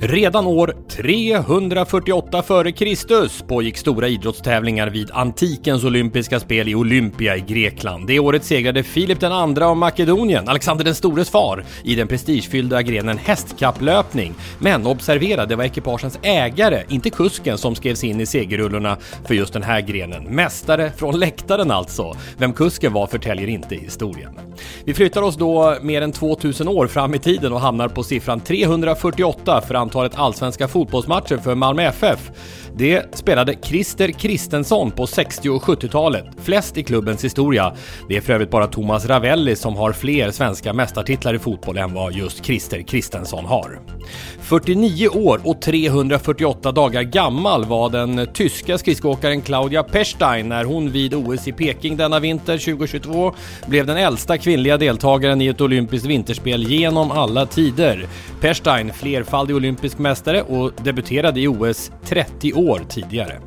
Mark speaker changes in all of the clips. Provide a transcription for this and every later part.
Speaker 1: Redan år 348 f.Kr. pågick stora idrottstävlingar vid antikens olympiska spel i Olympia i Grekland. Det året segrade Filip II av Makedonien, Alexander den stores far, i den prestigefyllda grenen hästkapplöpning. Men observera, det var ekipagens ägare, inte kusken, som skrevs in i segerrullorna för just den här grenen. Mästare från läktaren alltså. Vem kusken var förtäljer inte historien. Vi flyttar oss då mer än 2000 år fram i tiden och hamnar på siffran 348 för antalet allsvenska fotbollsmatcher för Malmö FF. Det spelade Christer Kristensson på 60 och 70-talet, flest i klubbens historia. Det är för övrigt bara Thomas Ravelli som har fler svenska mästartitlar i fotboll än vad just Christer Kristensson har. 49 år och 348 dagar gammal var den tyska skridskoåkaren Claudia Pechstein när hon vid OS i Peking denna vinter 2022 blev den äldsta kvinnliga deltagaren i ett olympiskt vinterspel genom alla tider. Pechstein, flerfaldig olympisk mästare och debuterade i OS 30 år tidigare.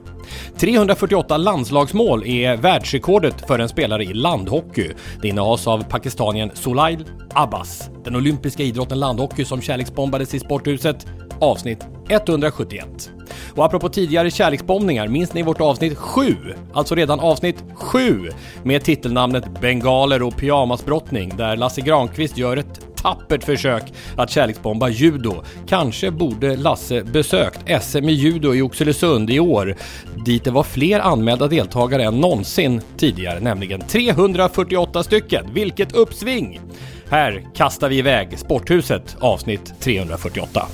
Speaker 1: 348 landslagsmål är världsrekordet för en spelare i landhockey. Det innehas av pakistanien Solail Abbas. Den olympiska idrotten landhockey som kärleksbombades i sporthuset. Avsnitt 171. Och apropå tidigare kärleksbombningar, minns ni vårt avsnitt 7? Alltså redan avsnitt 7 med titelnamnet Bengaler och pyjamasbrottning där Lasse Granqvist gör ett tappert försök att kärleksbomba judo. Kanske borde Lasse besökt SM i judo i Oxelösund i år, dit det var fler anmälda deltagare än någonsin tidigare, nämligen 348 stycken. Vilket uppsving! Här kastar vi iväg Sporthuset avsnitt 348.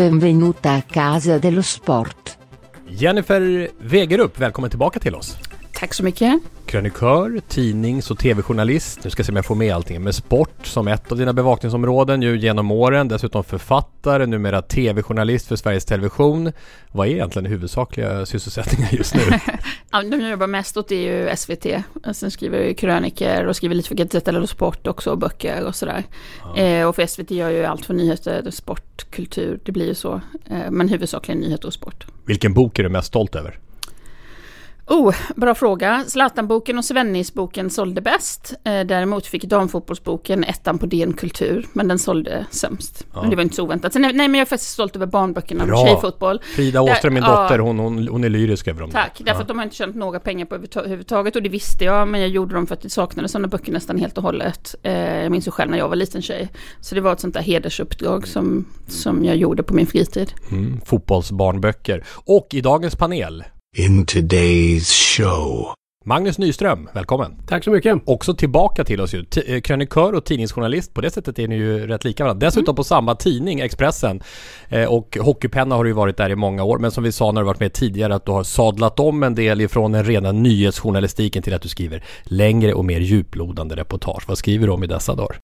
Speaker 2: Benvenuta a casa dello sport.
Speaker 1: Jennifer Wegerup, välkommen tillbaka till oss.
Speaker 3: Tack så mycket.
Speaker 1: Krönikör, tidnings och tv-journalist. Nu ska jag se om jag får med allting. Med sport som ett av dina bevakningsområden ju genom åren. Dessutom författare, numera tv-journalist för Sveriges Television. Vad är egentligen huvudsakliga sysselsättningar just nu?
Speaker 3: ja, de jag jobbar mest åt är ju SVT. Sen skriver jag ju kröniker och skriver lite för Gazzetta Sport också och böcker och sådär. Ja. Eh, och för SVT gör jag ju allt för nyheter, sport, kultur. Det blir ju så. Eh, men huvudsakligen nyheter och sport.
Speaker 1: Vilken bok är du mest stolt över?
Speaker 3: Oh, bra fråga. Zlatan-boken och Svennis-boken sålde bäst. Eh, däremot fick damfotbollsboken ettan på DN Kultur, men den sålde sämst. Ja. Men det var inte så oväntat. Sen, nej, men jag är faktiskt stolt över barnböckerna om tjejfotboll.
Speaker 1: Frida Åström, min dotter, hon, hon, hon är lyrisk över dem.
Speaker 3: Tack, därför ja. att de har inte tjänat några pengar på överhuvudtaget och det visste jag, men jag gjorde dem för att det saknades sådana böcker nästan helt och hållet. Eh, jag minns ju själv när jag var liten tjej. Så det var ett sånt där hedersuppdrag som, som jag gjorde på min fritid.
Speaker 1: Mm, fotbollsbarnböcker. Och i dagens panel
Speaker 4: in today's show.
Speaker 1: Magnus Nyström, välkommen!
Speaker 5: Tack så mycket!
Speaker 1: Också tillbaka till oss ju. T eh, krönikör och tidningsjournalist, på det sättet är ni ju rätt lika varandra. Dessutom mm. på samma tidning, Expressen. Eh, och Hockeypenna har du ju varit där i många år, men som vi sa när du varit med tidigare att du har sadlat om en del ifrån den rena nyhetsjournalistiken till att du skriver längre och mer djuplodande reportage. Vad skriver du om i dessa dagar?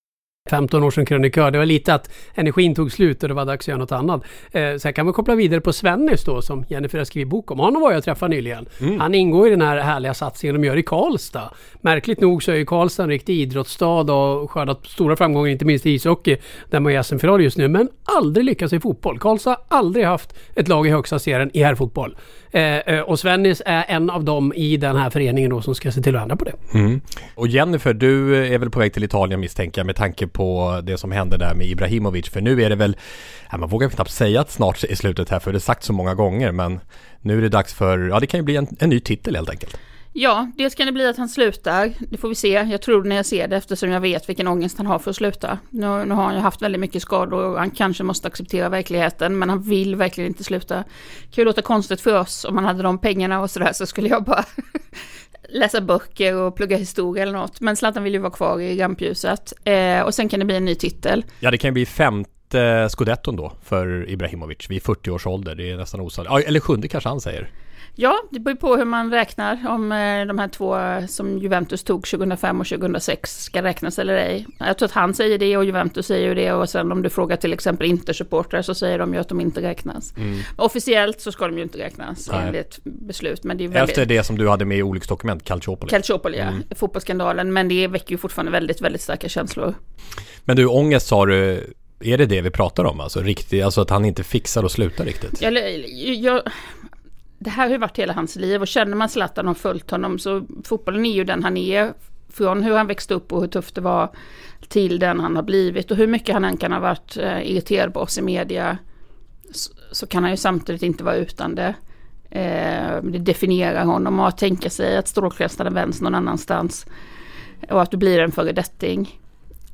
Speaker 5: 15 år som krönikör. Det var lite att energin tog slut och det var dags att göra något annat. Eh, sen kan man koppla vidare på Svennis då som Jennifer har skrivit bok om. Honom var jag träffade nyligen.
Speaker 1: Mm.
Speaker 5: Han ingår i den här härliga satsningen de gör i Karlstad. Märkligt nog så är ju Karlstad en riktig idrottsstad och skördat stora framgångar, inte minst i ishockey, där man är SM-final just nu, men aldrig lyckats i fotboll. Karlstad har aldrig haft ett lag i högsta serien i herrfotboll. Eh, eh, och Svennis är en av dem i den här föreningen då som ska se till att ändra på det.
Speaker 1: Mm. Och Jennifer, du är väl på väg till Italien misstänker jag med tanke på på det som hände där med Ibrahimovic. För nu är det väl, man vågar knappt säga att snart är slutet här för det är sagt så många gånger. Men nu är det dags för, ja det kan ju bli en, en ny titel helt enkelt.
Speaker 3: Ja, dels kan det bli att han slutar. Det får vi se. Jag tror när jag ser det eftersom jag vet vilken ångest han har för att sluta. Nu, nu har han ju haft väldigt mycket skador och han kanske måste acceptera verkligheten men han vill verkligen inte sluta. Det kan ju låta konstigt för oss om man hade de pengarna och sådär så skulle jag bara läsa böcker och plugga historia eller något. Men Zlatan vill ju vara kvar i rampljuset. Eh, och sen kan det bli en ny titel.
Speaker 1: Ja det kan ju bli femte scudetton då för Ibrahimovic vid 40 års ålder. Det är nästan osannolikt. Eller sjunde kanske han säger.
Speaker 3: Ja, det beror på hur man räknar. Om eh, de här två som Juventus tog 2005 och 2006 ska räknas eller ej. Jag tror att han säger det och Juventus säger ju det. Och sen om du frågar till exempel Inter-supportrar så säger de ju att de inte räknas.
Speaker 1: Mm.
Speaker 3: Officiellt så ska de ju inte räknas
Speaker 1: Nej.
Speaker 3: enligt beslut. Men det är väldigt...
Speaker 1: Efter det som du hade med i olycksdokument, Calciopoli.
Speaker 3: Calciopoli, ja.
Speaker 1: Mm.
Speaker 3: Fotbollsskandalen. Men det väcker ju fortfarande väldigt, väldigt starka känslor.
Speaker 1: Men du, ångest sa du, är det det vi pratar om? Alltså, riktigt, alltså att han inte fixar och slutar riktigt?
Speaker 3: Jag, jag, det här har ju varit hela hans liv och känner man Zlatan och följt honom så fotbollen är ju den han är. Från hur han växte upp och hur tufft det var till den han har blivit och hur mycket han än kan ha varit eh, irriterad på oss i media så, så kan han ju samtidigt inte vara utan det. Eh, det definierar honom och att tänka sig att strålkastaren vänds någon annanstans och att du blir en föredetting.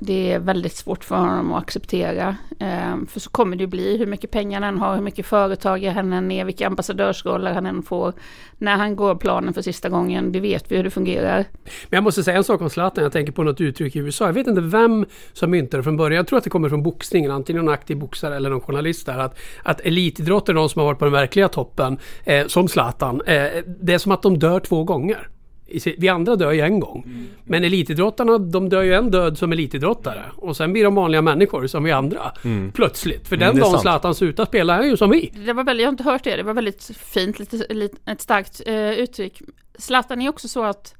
Speaker 3: Det är väldigt svårt för honom att acceptera. Ehm, för så kommer det ju bli hur mycket pengar han har, hur mycket företag han än är, vilka ambassadörsroller han än får. När han går planen för sista gången, det vet vi hur det fungerar.
Speaker 5: Men jag måste säga en sak om Zlatan. Jag tänker på något uttryck i USA. Jag vet inte vem som myntade det från början. Jag tror att det kommer från boxningen. Antingen någon aktiv boxare eller någon journalist där. Att, att elitidrott är de som har varit på den verkliga toppen. Eh, som Zlatan. Eh, det är som att de dör två gånger. Vi andra dör ju en gång. Mm. Men elitidrottarna, de dör ju en död som elitidrottare. Och sen blir de vanliga människor som vi andra.
Speaker 1: Mm.
Speaker 5: Plötsligt. För
Speaker 1: Mm,
Speaker 5: den dagen. Zlatan slutar spela är han ju som vi.
Speaker 3: Det var väldigt, jag har inte hört det, det var väldigt fint, lite, lite, ett starkt eh, uttryck. Zlatan är också så att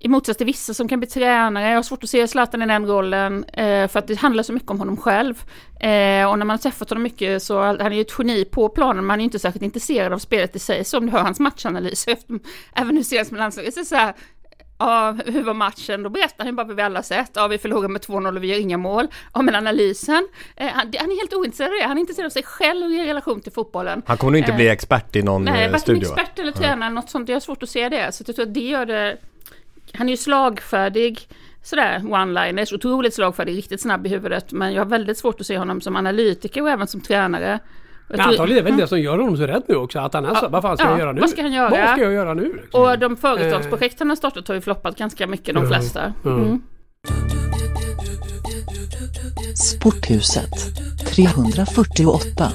Speaker 3: i motsats till vissa som kan bli tränare, jag har svårt att se Zlatan i den rollen eh, för att det handlar så mycket om honom själv. Eh, och när man har träffat honom mycket så han är ju ett geni på planen men han är ju inte särskilt intresserad av spelet i sig. Så om du hör hans matchanalys, efter, även nu senast med landslaget, så så här Ja, hur var matchen? Då berättar han bara vad vi alla sett. Ja, vi förlorar med 2-0 och vi gör inga mål. Ja, men analysen, eh, han, han är helt ointresserad av det. Han är intresserad av sig själv i relation till fotbollen.
Speaker 1: Han kommer nog inte
Speaker 3: Eh,
Speaker 1: bli expert i någon
Speaker 3: Nej,
Speaker 1: eh,
Speaker 3: varken
Speaker 1: studio va?
Speaker 3: expert eller tränare, något sånt. Jag har svårt att se det. Så jag tror att det gör det... Han är ju slagfärdig, sådär one-liners, otroligt slagfärdig, riktigt snabb i huvudet. Men jag har väldigt svårt att se honom som analytiker och även som tränare. Jag tror-
Speaker 5: antagligen är det väl det som gör honom så rädd nu också. Att han är så,
Speaker 3: Ja,
Speaker 5: vad fan ska
Speaker 3: ja,
Speaker 5: jag göra nu?
Speaker 3: vad ska han göra?
Speaker 5: Vad ska jag göra nu? liksom?
Speaker 3: Och de företagsprojekt han har startat har ju floppat ganska mycket, de flesta.
Speaker 5: ja.
Speaker 3: Mm.
Speaker 2: Sporthuset 348.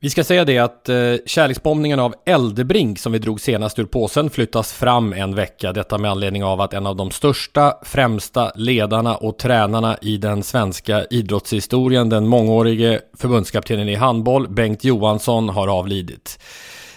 Speaker 1: Vi ska säga det att eh, kärleksbombningen av Eldebrink som vi drog senast ur påsen flyttas fram en vecka. Detta med anledning av att en av de största, främsta ledarna och tränarna i den svenska idrottshistorien, den mångårige förbundskaptenen i handboll, Bengt Johansson, har avlidit.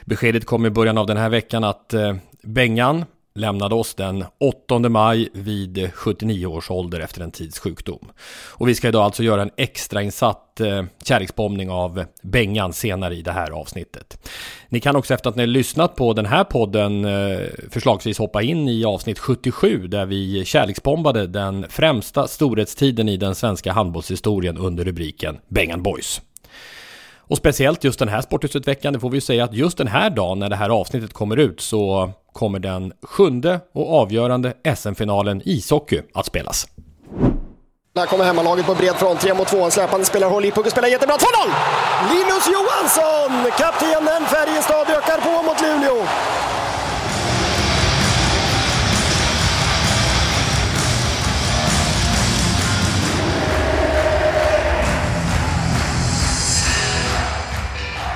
Speaker 1: Beskedet kom i början av den här veckan att eh, Bengan lämnade oss den 8 maj vid 79 års ålder efter en tids sjukdom. Och vi ska idag alltså göra en extrainsatt eh, kärleksbombning av Bengan senare i det här avsnittet. Ni kan också efter att ni har lyssnat på den här podden eh, förslagsvis hoppa in i avsnitt 77 där vi kärleksbombade den främsta storhetstiden i den svenska handbollshistorien under rubriken Bengan Boys. Och speciellt just den här Sporthusveckan, det får vi ju säga att just den här dagen när det här avsnittet kommer ut så kommer den sjunde och avgörande SM-finalen i ishockey att spelas.
Speaker 6: Där kommer hemmalaget på bred front, 3 mot 2. En släpande spelar, håller i pucken, spelar jättebra. 2-0! Linus Johansson! Kaptenen Färjestad ökar på mot Luleå.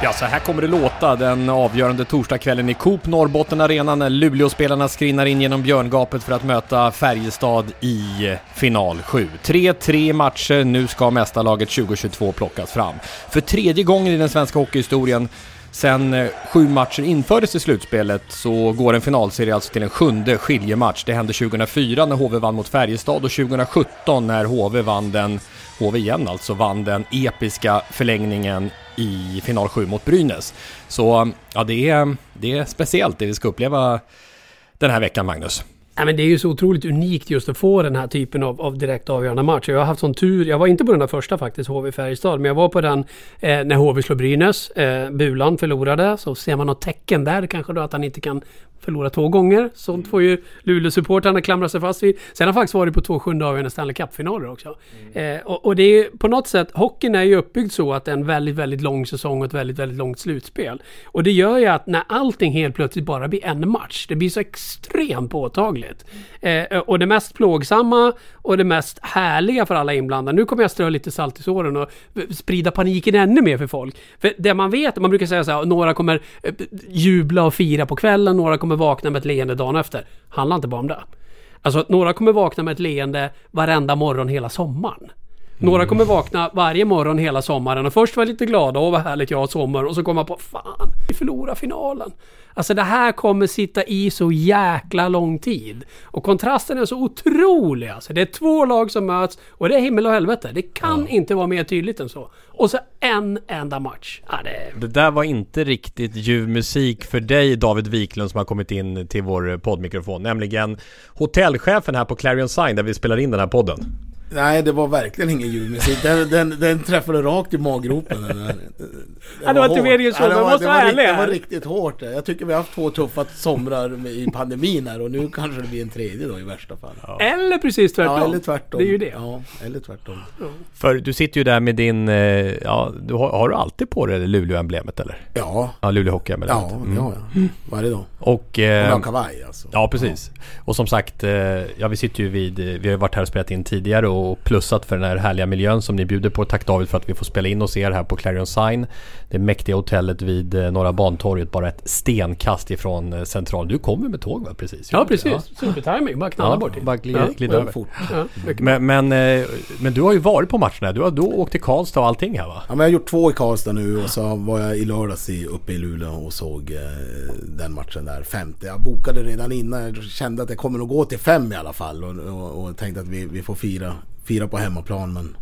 Speaker 1: Ja, Så här kommer det låta den avgörande torsdagskvällen i Coop Norrbotten Arena när Luleåspelarna skrinnar in genom björngapet för att möta Färjestad i final 7. 3-3 matcher, nu ska mästarlaget 2022 plockas fram. För tredje gången i den svenska hockeyhistorien Sen eh, sju matcher infördes i slutspelet så går en finalserie alltså till en sjunde skiljematch. Det hände 2004 när HV vann mot Färjestad och 2017 när HV vann den, HV igen alltså, vann den episka förlängningen i final 7 mot Brynäs. Så ja, det är, det är speciellt det vi ska uppleva den här veckan, Magnus.
Speaker 5: Ja, men det är ju så otroligt unikt just att få den här typen av, av direkt avgörande match. Jag har haft sån tur. Jag var inte på den där första faktiskt, HV Färjestad, men jag var på den eh, när HV slår Brynäs. Eh, Bulan förlorade, så ser man något tecken där kanske då att han inte kan förlora två gånger. Sånt får ju Luleå-supportrarna klamra sig fast vid. Sen har faktiskt varit på två sjunde avgörande Stanley Cup-finaler också. Mm. Eh, och, och, det är på något sätt, hockeyn är ju uppbyggd så att det är en väldigt, väldigt lång säsong och ett väldigt, väldigt långt slutspel. Och det gör ju att när allting helt plötsligt bara blir en match, det blir så extremt påtagligt. Eh, och det mest plågsamma och det mest härliga för alla inblandade, nu kommer jag strö lite salt i såren och sprida paniken ännu mer för folk. För det man vet, man brukar säga så här, några kommer eh, jubla och fira på kvällen, några kommer vakna med ett leende dagen efter. Handlar inte bara om det. Alltså några kommer vakna med ett leende varenda morgon hela sommaren. Några kommer vakna varje morgon hela sommaren och först vara lite glada och vad härligt jag har sommar och så kommer på fan, vi förlorar finalen. Alltså det här kommer sitta i så jäkla lång tid. Och kontrasten är så otrolig alltså. Det är två lag som möts och det är himmel och helvete. Det kan ja. inte vara mer tydligt än så. Och så en enda match. Ja, det...
Speaker 1: det där var inte riktigt ljuv musik för dig David Wiklund som har kommit in till vår poddmikrofon. Nämligen hotellchefen här på Clarion Sign där vi spelar in den här podden.
Speaker 7: Nej, det var verkligen ingen julmusik. Den, den, den träffade rakt i maggropen. Den där.
Speaker 5: Det, ja, det var, inte mer så, men måste vara ärlig.
Speaker 7: Det var riktigt hårt. Jag tycker vi har haft två tuffa somrar i pandemin här och nu kanske det blir en tredje då i värsta fall.
Speaker 5: Ja. Eller precis tvärtom.
Speaker 7: Ja, eller tvärtom.
Speaker 5: Det är ju det.
Speaker 7: Ja, eller tvärtom. Ja.
Speaker 1: För du sitter ju där med din, eh, ja, du har, har du alltid på dig Luleå-emblemet eller?
Speaker 7: Ja.
Speaker 1: Ja, Luleå Hockey-emblemet.
Speaker 7: Ja, mm. ja, ja. Varje dag.
Speaker 1: Och... Eh,
Speaker 7: jag har kavaj alltså.
Speaker 1: Ja, precis. Och som sagt, eh, ja vi sitter ju vid, vi har ju varit här och spelat in tidigare och plussat för den här härliga miljön som ni bjuder på. Tack David för att vi får spela in oss er här på Clarion Sign. Det mäktiga hotellet vid eh, Norra Bantorget, bara ett stenkast ifrån eh, centralen. Du kommer med tåg va? Precis?
Speaker 5: Ja, precis. Ja. Supertiming, bara knalla ja, bort
Speaker 1: Bara glida, glida över. Fort. Ja, men, men, men, du har ju varit på matcherna. Du har då åkt till Karlstad och allting här va?
Speaker 7: Ja, men jag har gjort två i Karlstad nu och så var jag i lördags i, uppe i Luleå och såg eh, den matchen där, femte. Jag bokade redan innan, jag kände att det kommer nog gå till fem i alla fall och, och, och tänkte att vi, vi får fira, fira på hemmaplan men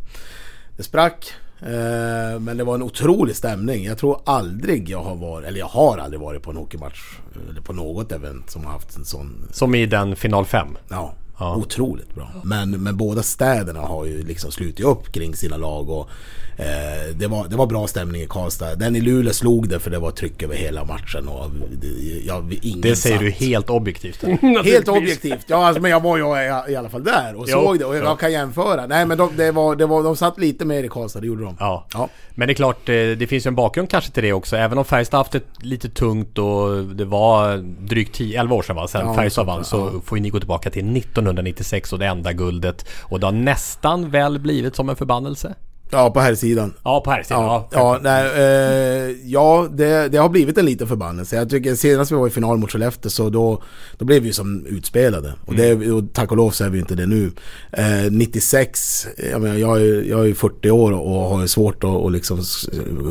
Speaker 7: det sprack. Eh, men det var en otrolig stämning. Jag tror aldrig jag har varit, eller jag har aldrig varit på en hockeymatch. Eller på något event som har haft en sån...
Speaker 1: Som i den final 5?
Speaker 7: Ja. Ja. Otroligt bra. Men, men båda städerna har ju liksom slutit upp kring sina lag och eh, det, var, det var bra stämning i Karlstad. Den i Luleå slog det för det var tryck över hela matchen och det,
Speaker 1: jag, ingen Det säger satt. du helt objektivt?
Speaker 7: helt objektivt, ja alltså, men jag var ju i, i alla fall där och jo, såg det och jag, jag kan jämföra. Nej men de, det var, det var, de satt lite mer i Karlstad, det gjorde de.
Speaker 1: Ja. ja. Men det är klart, eh, det finns ju en bakgrund kanske till det också. Även om Färjestad haft det lite tungt och det var drygt 10, 11 år sedan va? Sen ja, Färjestad vann så ja. får ju ni gå tillbaka till 1996 och det enda guldet. Och det har nästan väl blivit som en förbannelse.
Speaker 7: Ja, på här sidan.
Speaker 1: Ja, på här sidan.
Speaker 7: Ja, ja, nej, eh, ja det, det, har blivit en liten förbannelse. Jag tycker senast vi var i final mot Skellefteå så då, då blev vi som utspelade. Och, det, mm. och tack och lov så är vi inte det nu. Eh, 96, jag, menar, jag, är, jag är 40 år och har svårt att och liksom,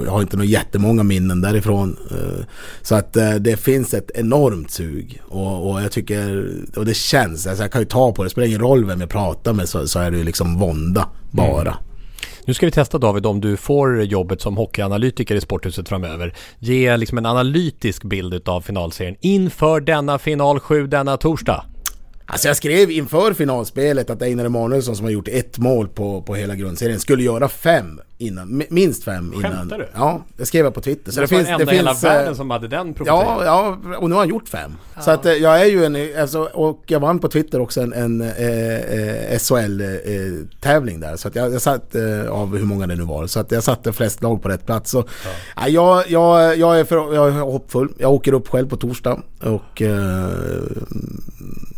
Speaker 7: jag har inte några jättemånga minnen därifrån. Eh, så att eh, det finns ett enormt sug. Och, och jag tycker, och det känns, alltså jag kan ju ta på det, det spelar ingen roll vem jag pratar med så, så är det ju liksom vånda bara. Mm.
Speaker 1: Nu ska vi testa David om du får jobbet som hockeyanalytiker i Sporthuset framöver. Ge liksom en analytisk bild av finalserien inför denna final 7 denna torsdag.
Speaker 7: Alltså jag skrev inför finalspelet att Einar Emanuelsson som har gjort ett mål på, på hela grundserien skulle göra fem innan, minst fem innan.
Speaker 1: Skämtar du?
Speaker 7: Ja, det skrev jag på Twitter.
Speaker 1: Så det, det finns, det finns... hela världen som hade den
Speaker 7: Ja, ja, och nu har han gjort fem. Ja. Så att eh, jag är ju en, alltså, och jag vann på Twitter också en, en eh, eh SHL-tävling eh, där. Så att jag, jag satt, eh, av hur många det nu var, så att jag satte flest lag på rätt plats. Så, ja. jag, jag, jag, är för, jag är hoppfull. Jag åker upp själv på torsdag och eh,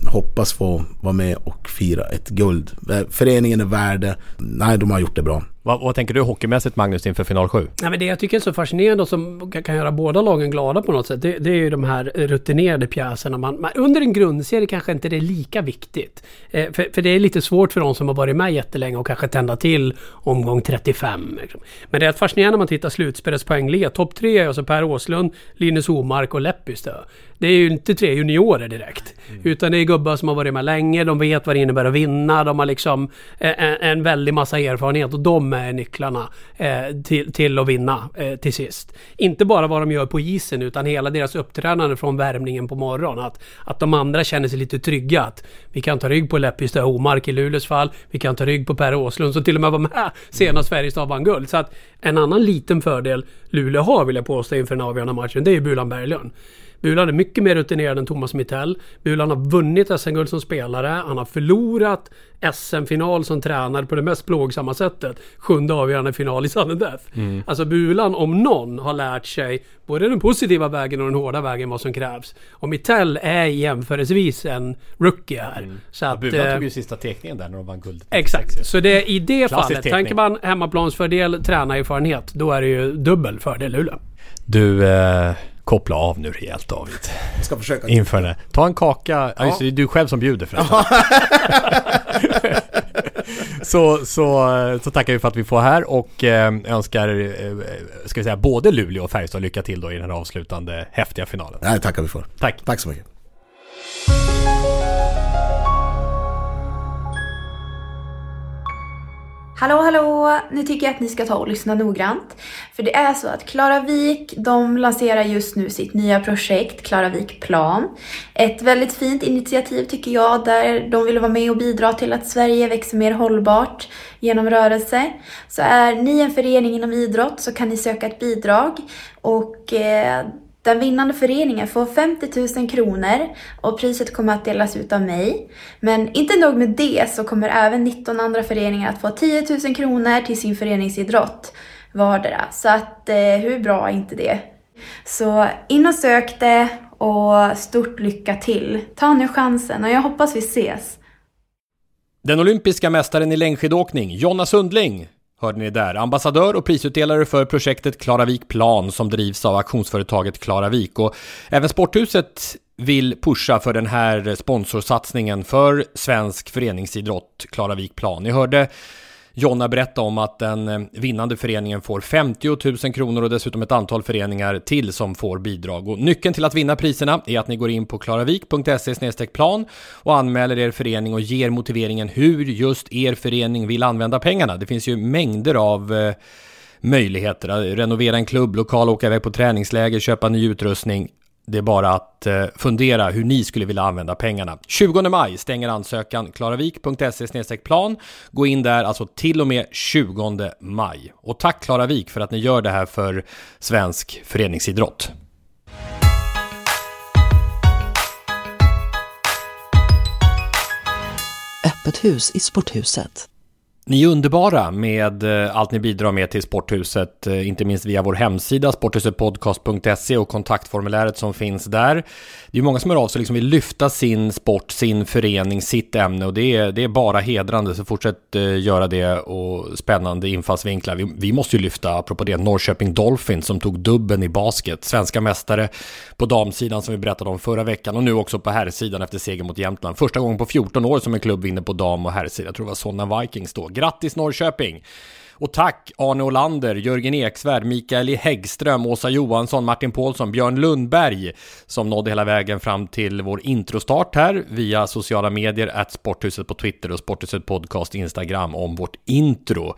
Speaker 7: hoppas få vara med och fira ett guld. Föreningen är värd Nej, de har gjort det bra.
Speaker 1: Vad, vad, tänker du hockeymässigt Magnus inför final 7?
Speaker 5: Nej, men det jag tycker är så fascinerande och som kan göra båda lagen glada på något sätt. Det, det är ju de här rutinerade pjäserna. Man, man, under en grundserie kanske inte det är lika viktigt. Eh, för, för, det är lite svårt för de som har varit med jättelänge och kanske tända till omgång 35. Liksom. Men det är fascinerande när man tittar slutspelets poängliga. Topp tre är alltså Per Åslund, Linus Omark och Leppistö. Det är ju inte tre juniorer direkt. Mm. Utan det är gubbar som har varit med länge, de vet vad det innebär att vinna, de har liksom en, en väldig massa erfarenhet och de är nycklarna eh, till, till att vinna eh, till sist. Inte bara vad de gör på isen utan hela deras uppträdande från värmningen på morgonen. Att, att de andra känner sig lite trygga. Att vi kan ta rygg på Leppistö Omark i Luleås fall, vi kan ta rygg på Per Åslund som till och med var med senast Färjestad vann guld. Så att en annan liten fördel Luleå har vill jag påstå inför den avgörande matchen, det är ju Bulan Berglund. Bulan är mycket mer rutinerad än Thomas Mittell. Bulan har vunnit SM-guld som spelare. Han har förlorat SM-final som tränare på det mest plågsamma sättet. Sjunde avgörande final i death. Mm. Alltså Bulan om någon har lärt sig både den positiva vägen och den hårda vägen vad som krävs. Och Mittell är jämförelsevis en rookie här. Mm.
Speaker 1: Så att, Bulan tog ju eh, sista teckningen där när de vann guld.
Speaker 5: Exakt. Så det i det fallet, tänker man hemmaplansfördel, tränarerfarenhet, då är det ju dubbel fördel Luleå.
Speaker 1: Du, eh, koppla av nu rejält David.
Speaker 7: Jag ska försöka.
Speaker 1: Inför det. Ta en kaka. Ja. det är du själv som bjuder förresten. så, så, så tackar vi för att vi får här och eh, önskar, eh, ska vi säga, både Luleå och Färjestad lycka till då i den här avslutande häftiga finalen.
Speaker 7: Det tackar vi för.
Speaker 1: Tack.
Speaker 7: Tack så mycket.
Speaker 8: Hallå hallå! Nu tycker jag att ni ska ta och lyssna noggrant. För det är så att Klaravik, de lanserar just nu sitt nya projekt Klara Wik Plan. Ett väldigt fint initiativ tycker jag, där de vill vara med och bidra till att Sverige växer mer hållbart genom rörelse. Så är ni en förening inom idrott så kan ni söka ett bidrag och eh, den vinnande föreningen får 50 000 kronor och priset kommer att delas ut av mig. Men inte nog med det så kommer även 19 andra föreningar att få 10 000 kronor till sin föreningsidrott vardera. Så att eh, hur bra är inte det? Så in och sök det och stort lycka till. Ta nu chansen och jag hoppas vi ses.
Speaker 1: Den olympiska mästaren i längdskidåkning, Jonna Sundling, hörde ni där. Ambassadör och prisutdelare för projektet Klaravik Plan som drivs av auktionsföretaget Klaravik. Och även Sporthuset vill pusha för den här sponsorsatsningen för svensk föreningsidrott, Klaravik Plan. Ni hörde Jonna berätta om att den eh, vinnande föreningen får 50 000 kronor och dessutom ett antal föreningar till som får bidrag. Och nyckeln till att vinna priserna är att ni går in på klaravik.se plan och anmäler er förening och ger motiveringen hur just er förening vill använda pengarna. Det finns ju mängder av eh, möjligheter möjligheter. Renovera en klubblokal, åka iväg på träningsläger, köpa ny utrustning. Det är bara att eh, fundera hur ni skulle vilja använda pengarna. 20 maj stänger ansökan klaravik.se plan. Gå in där alltså till och med 20 maj. Och tack Klaravik för att ni gör det här för svensk föreningsidrott.
Speaker 2: Öppet hus i sporthuset.
Speaker 1: Ni är underbara med eh, allt ni bidrar med till Sporthuset, eh, inte minst via vår hemsida sporthusetpodcast.se och kontaktformuläret som finns där. Det är många som hör av sig och liksom vill lyfta sin sport, sin förening, sitt ämne och det är, det är bara hedrande, så fortsätt eh, göra det och spännande infallsvinklar. Vi, vi måste ju lyfta, apropå det, Norrköping Dolphins som tog dubben i basket, svenska mästare på damsidan som vi berättade om förra veckan och nu också på herrsidan efter seger mot Jämtland. Första gången på 14 år som en klubb vinner på dam och herrsidan, jag tror det var Solna Vikings då. Grattis Norrköping! Och tack Arne Olander, Jörgen Eksvärd, Mikael. Häggström, Åsa Johansson, Martin Paulsson, Björn Lundberg som nådde hela vägen fram till vår introstart här via sociala medier, att Sporthuset på Twitter och Sporthuset Podcast Instagram om vårt intro.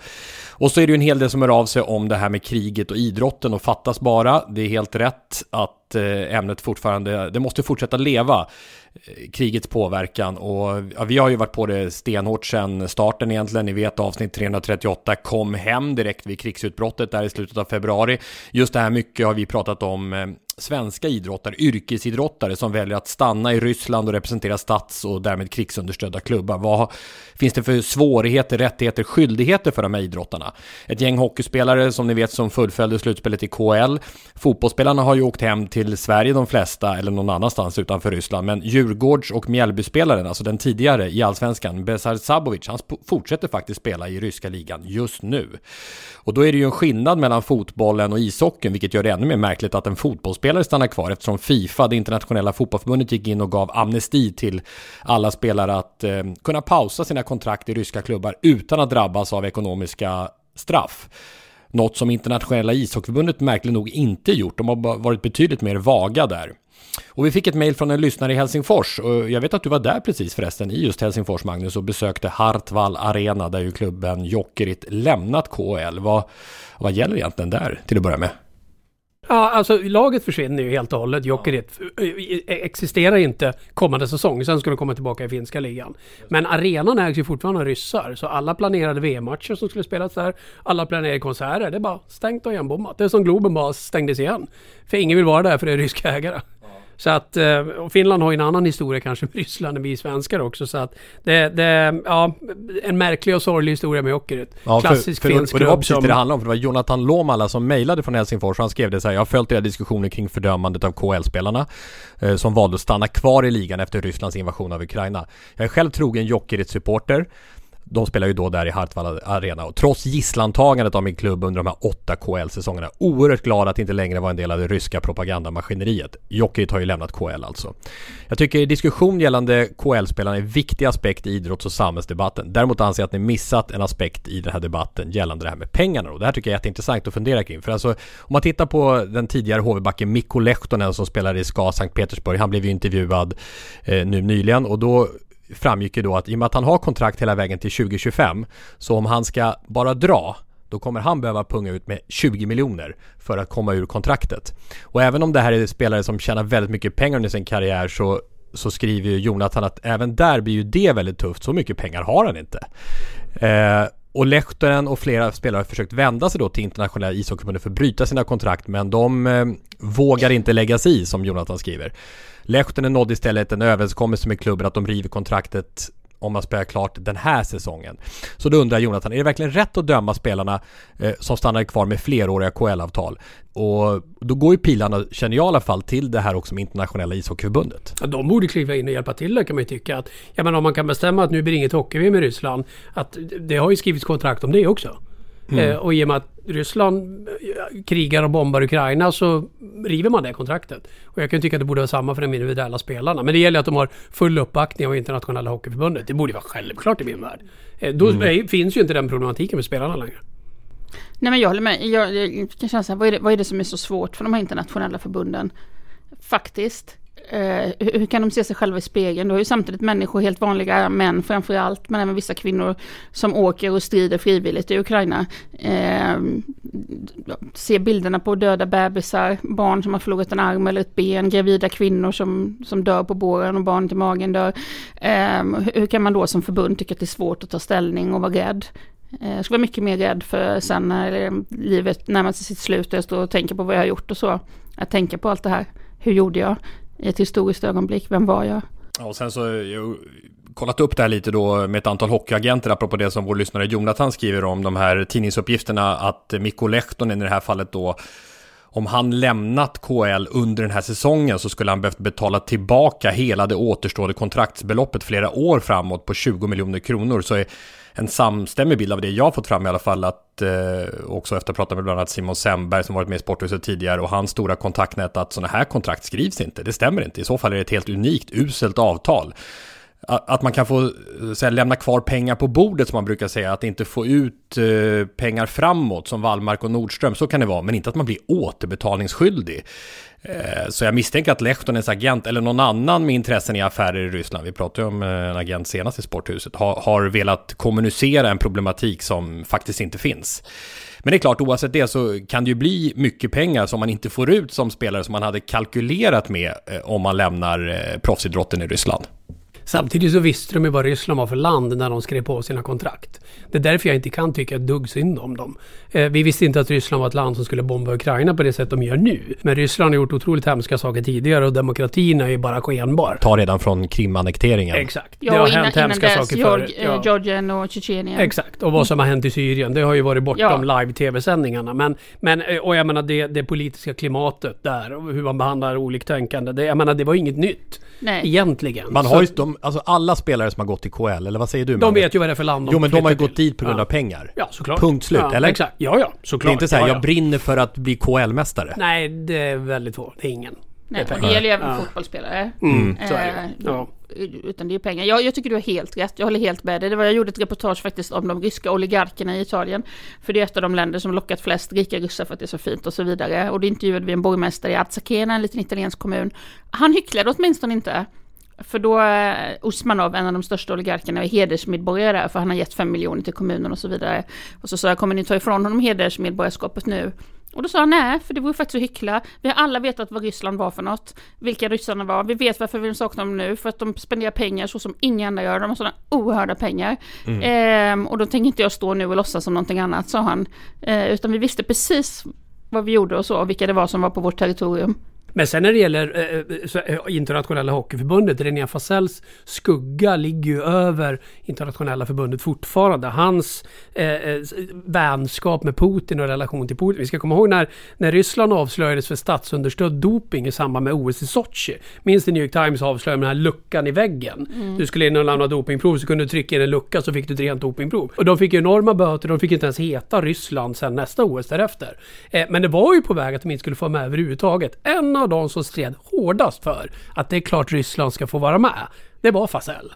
Speaker 1: Och så är det ju en hel del som hör av sig om det här med kriget och idrotten och fattas bara. Det är helt rätt att att eh, ämnet fortfarande, det måste fortsätta leva eh, krigets påverkan och ja, vi har ju varit på det stenhårt sedan starten egentligen. Ni vet avsnitt 338 kom hem direkt vid krigsutbrottet där i slutet av februari. Just det här mycket har vi pratat om eh, svenska idrottare, yrkesidrottare som väljer att stanna i Ryssland och representera stats och därmed krigsunderstödda klubbar? Vad finns det för svårigheter, rättigheter, skyldigheter för de här idrottarna? Ett gäng hockeyspelare som ni vet som fullföljde slutspelet i KL. Fotbollsspelarna har ju åkt hem till Sverige de flesta, eller någon annanstans utanför Ryssland. Men Djurgårds och Mjällbyspelaren, alltså den tidigare i Allsvenskan, Besar Sabovic, han fortsätter faktiskt spela i ryska ligan just nu. Och då är det ju en skillnad mellan fotbollen och ishockeyn, vilket gör det ännu mer märkligt att en fotbollsspelare stannar kvar eftersom Fifa, det internationella fotbollförbundet, gick in och gav amnesti till alla spelare att eh, kunna pausa sina kontrakt i ryska klubbar utan att drabbas av ekonomiska straff. Något som internationella ishockeyförbundet märkligt nog inte gjort. De har varit betydligt mer vaga där. Och vi fick ett mejl från en lyssnare i Helsingfors och jag vet att du var där precis förresten i just Helsingfors Magnus och besökte Hartwall Arena där ju klubben Jokerit lämnat KHL. Vad, vad gäller egentligen där till att börja med?
Speaker 5: Ja, alltså laget försvinner ju helt och hållet. Jokerit existerar inte kommande säsong. Sen ska de komma tillbaka i finska ligan. Men arenan ägs ju fortfarande av ryssar. Så alla planerade VM-matcher som skulle spelas där, alla planerade konserter, det är bara stängt och igenbommat. Det är som Globen bara stängdes igen. För ingen vill vara där för det är ryska ägare. Så att, eh, och Finland har ju en annan historia kanske med Ryssland än vi svenskar också. Så att det, det ja, en märklig och sorglig historia med Jokerit.
Speaker 1: Ja, Klassisk för, för, finsk Och det var precis som... det det handlade om. För det var Jonathan Lomala som mejlade från Helsingfors. Han skrev det så här. Jag har följt era diskussioner kring fördömandet av KL-spelarna. Eh, som valde att stanna kvar i ligan efter Rysslands invasion av Ukraina. Jag är själv trogen Jokerit-supporter. De spelar ju då där i Hartwall Arena och trots gisslantagandet av min klubb under de här åtta KL-säsongerna oerhört glad att inte längre vara en del av det ryska propagandamaskineriet. Jokerit har ju lämnat KL alltså. Jag tycker diskussion gällande KL-spelarna är en viktig aspekt i idrotts och samhällsdebatten. Däremot anser jag att ni missat en aspekt i den här debatten gällande det här med pengarna och det här tycker jag är jätteintressant att fundera kring. För alltså om man tittar på den tidigare HV-backen Mikko Lehtonen som spelade i SKA Sankt Petersburg. Han blev ju intervjuad eh, nu nyligen och då framgick ju då att i och med att han har kontrakt hela vägen till 2025 så om han ska bara dra då kommer han behöva punga ut med 20 miljoner för att komma ur kontraktet. Och även om det här är spelare som tjänar väldigt mycket pengar under sin karriär så, så skriver ju Jonathan att även där blir ju det väldigt tufft. Så mycket pengar har han inte. Eh, och Lehtonen och flera spelare har försökt vända sig då till internationella ishockeyförbundet för att bryta sina kontrakt men de eh, vågar inte lägga sig i som Jonathan skriver. Lehtinen nådde istället en överenskommelse med klubben att de river kontraktet om man spelar klart den här säsongen. Så då undrar Jonathan, är det verkligen rätt att döma spelarna eh, som stannar kvar med fleråriga KL-avtal? Och då går ju pilarna, känner jag i alla fall, till det här också med internationella ishockeyförbundet.
Speaker 5: Ja, de borde kliva in och hjälpa till där kan man ju tycka. Att, ja, men om man kan bestämma att nu blir det inget hockey-VM i Ryssland, att det har ju skrivits kontrakt om det också. Mm. Eh, och i och med att Ryssland eh, krigar och bombar Ukraina så river man det kontraktet. Och jag kan tycka att det borde vara samma för de individuella spelarna. Men det gäller att de har full uppbackning av internationella hockeyförbundet. Det borde vara självklart i min värld. Eh, då mm. finns ju inte den problematiken med spelarna längre.
Speaker 3: Nej men jag håller med. Jag, jag kan känna så här, vad är, det, vad är det som är så svårt för de här internationella förbunden? Faktiskt. Eh, hur kan de se sig själva i spegeln? Du har ju samtidigt människor, helt vanliga män framför allt, men även vissa kvinnor som åker och strider frivilligt i Ukraina. Eh, se bilderna på döda bebisar, barn som har förlorat en arm eller ett ben, gravida kvinnor som, som dör på båren och barn till magen dör. Eh, hur kan man då som förbund tycka att det är svårt att ta ställning och vara rädd? Eh, jag skulle vara mycket mer rädd för sen när livet närmar sig sitt slut och jag står och tänker på vad jag har gjort och så. Att tänka på allt det här. Hur gjorde jag? I ett historiskt ögonblick. Vem var jag?
Speaker 1: Ja, och sen så eh, jag kollat upp det här lite då med ett antal hockeyagenter apropå det som vår lyssnare Jonathan skriver om de här tidningsuppgifterna att Mikko Lehtonen i det här fallet då om han lämnat KL under den här säsongen så skulle han behövt betala tillbaka hela det återstående kontraktsbeloppet flera år framåt på 20 miljoner kronor. Så är en samstämmig bild av det jag har fått fram i alla fall. Att, eh, också efter att ha pratat med bland annat Simon Semberg som varit med i Sporthuset tidigare och hans stora kontaktnät att sådana här kontrakt skrivs inte. Det stämmer inte. I så fall är det ett helt unikt uselt avtal. Att man kan få eh, så här, lämna kvar pengar på bordet som man brukar säga, att inte få ut eh, pengar framåt som Wallmark och Nordström, så kan det vara, men inte att man blir återbetalningsskyldig. Eh, så jag misstänker att Lehtonens agent, eller någon annan med intressen i affärer i Ryssland, vi pratade ju om eh, en agent senast i Sporthuset, har, har velat kommunicera en problematik som faktiskt inte finns. Men det är klart, oavsett det så kan det ju bli mycket pengar som man inte får ut som spelare som man hade kalkylerat med eh, om man lämnar eh, proffsidrotten i Ryssland.
Speaker 5: Samtidigt så visste de ju vad Ryssland var för land när de skrev på sina kontrakt. Det är därför jag inte kan tycka ett dugg synd om dem. Eh, vi visste inte att Ryssland var ett land som skulle bomba Ukraina på det sätt de gör nu. Men Ryssland har gjort otroligt hemska saker tidigare och demokratin är ju bara skenbar.
Speaker 1: Ta redan från Krimannekteringen.
Speaker 5: Exakt.
Speaker 3: Ja,
Speaker 5: det har
Speaker 3: och innan,
Speaker 5: hänt
Speaker 3: innan
Speaker 5: hemska
Speaker 3: dess,
Speaker 5: saker förut.
Speaker 3: eh,
Speaker 5: Ja.
Speaker 3: Georgien och Tjetjenien.
Speaker 5: Exakt, och vad som har hänt i Syrien. Det har ju varit bortom
Speaker 3: Ja.
Speaker 5: live-tv-sändningarna. Men, men, eh, och jag menar det, det politiska klimatet där och hur man behandlar oliktänkande. Det, jag menar det var inget nytt.
Speaker 3: Nej.
Speaker 5: Egentligen.
Speaker 1: Man har ju, de, alltså alla spelare som har gått till KL, eller vad säger du?
Speaker 5: de vet ju vad det är för land de
Speaker 1: Jo men de har ju gått dit på grund
Speaker 5: Ja.
Speaker 1: av pengar.
Speaker 5: Ja, såklart.
Speaker 1: Punkt slut,
Speaker 5: ja,
Speaker 1: eller?
Speaker 5: Exakt. Ja, ja, såklart.
Speaker 1: Det är inte så här,
Speaker 5: ja,
Speaker 1: jag
Speaker 5: ja.
Speaker 1: brinner för att bli KL-mästare.
Speaker 5: Nej, det är väldigt få. Det är ingen.
Speaker 3: Nej,
Speaker 5: det
Speaker 3: det gäller ju även
Speaker 5: Ja.
Speaker 3: fotbollsspelare.
Speaker 5: Mm, så är det.
Speaker 3: Eh,
Speaker 5: Ja.
Speaker 3: Utan det är ju pengar. Jag, jag tycker du har helt rätt. Jag håller helt med dig. Det var, jag gjorde ett reportage faktiskt om de ryska oligarkerna i Italien. För det är ett av de länder som lockat flest rika ryssar för att det är så fint och så vidare. Och det intervjuade vi en borgmästare i Atsakena, en liten italiensk kommun. Han hycklade åtminstone inte. För då är Usmanov, en av de största oligarkerna, är hedersmedborgare för han har gett fem miljoner till kommunen och så vidare. Och så sa jag, kommer ni ta ifrån honom hedersmedborgarskapet nu? Och då sa han nej, för det vore faktiskt att hyckla. Vi har alla vetat vad Ryssland var för något, vilka ryssarna var. Vi vet varför vi saknar dem nu, för att de spenderar pengar så som inga andra gör. De har sådana oerhörda pengar. Ehm, och då tänker inte jag stå nu och låtsas som någonting annat, sa han. Ehm, utan vi visste precis vad vi gjorde och så, och vilka det var som var på vårt territorium.
Speaker 5: Men sen när det gäller eh, eh, eh, internationella hockeyförbundet, René Fasells skugga ligger ju över internationella förbundet fortfarande. Hans eh, eh, vänskap med Putin och relation till Putin. Vi ska komma ihåg när, när Ryssland avslöjades för statsunderstödd doping i samband med OS i Sochi. Minns New York Times avslöjade den här luckan i väggen? Du skulle in och lämna dopingprov så kunde du trycka in en lucka så fick du ett rent dopingprov. Och de fick enorma böter, de fick inte ens heta Ryssland sen nästa OS därefter. Eh, men det var ju på väg att de inte skulle få med överhuvudtaget. En av de som stred hårdast för att det är klart Ryssland ska få vara med. Det var Fasell.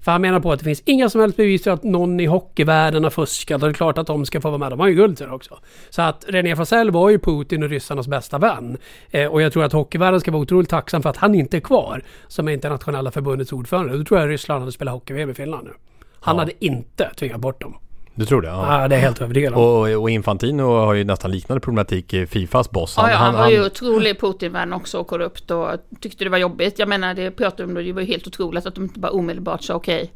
Speaker 5: För han menar på att det finns inga som helst bevis för att någon i hockeyvärlden har fuskat och det är klart att de ska få vara med. De har ju guld också. Så att René Fasell var ju Putin och ryssarnas bästa vän. Eh, och jag tror att hockeyvärlden ska vara otroligt tacksam för att han inte är kvar som är internationella förbundets ordförande. Då tror jag Ryssland hade spelat hockey-VM i Finland nu. Han hade inte tvingat bort dem.
Speaker 1: Du tror det?
Speaker 5: Ja, det är helt övertygad om.
Speaker 1: Och, och Infantino har ju nästan liknande problematik i Fifas boss.
Speaker 3: Ja, ja, han, var ju otrolig Putin-vän också och korrupt och tyckte det var jobbigt. Jag menar, det pratade om det, det var ju helt otroligt att de inte bara omedelbart sa okej,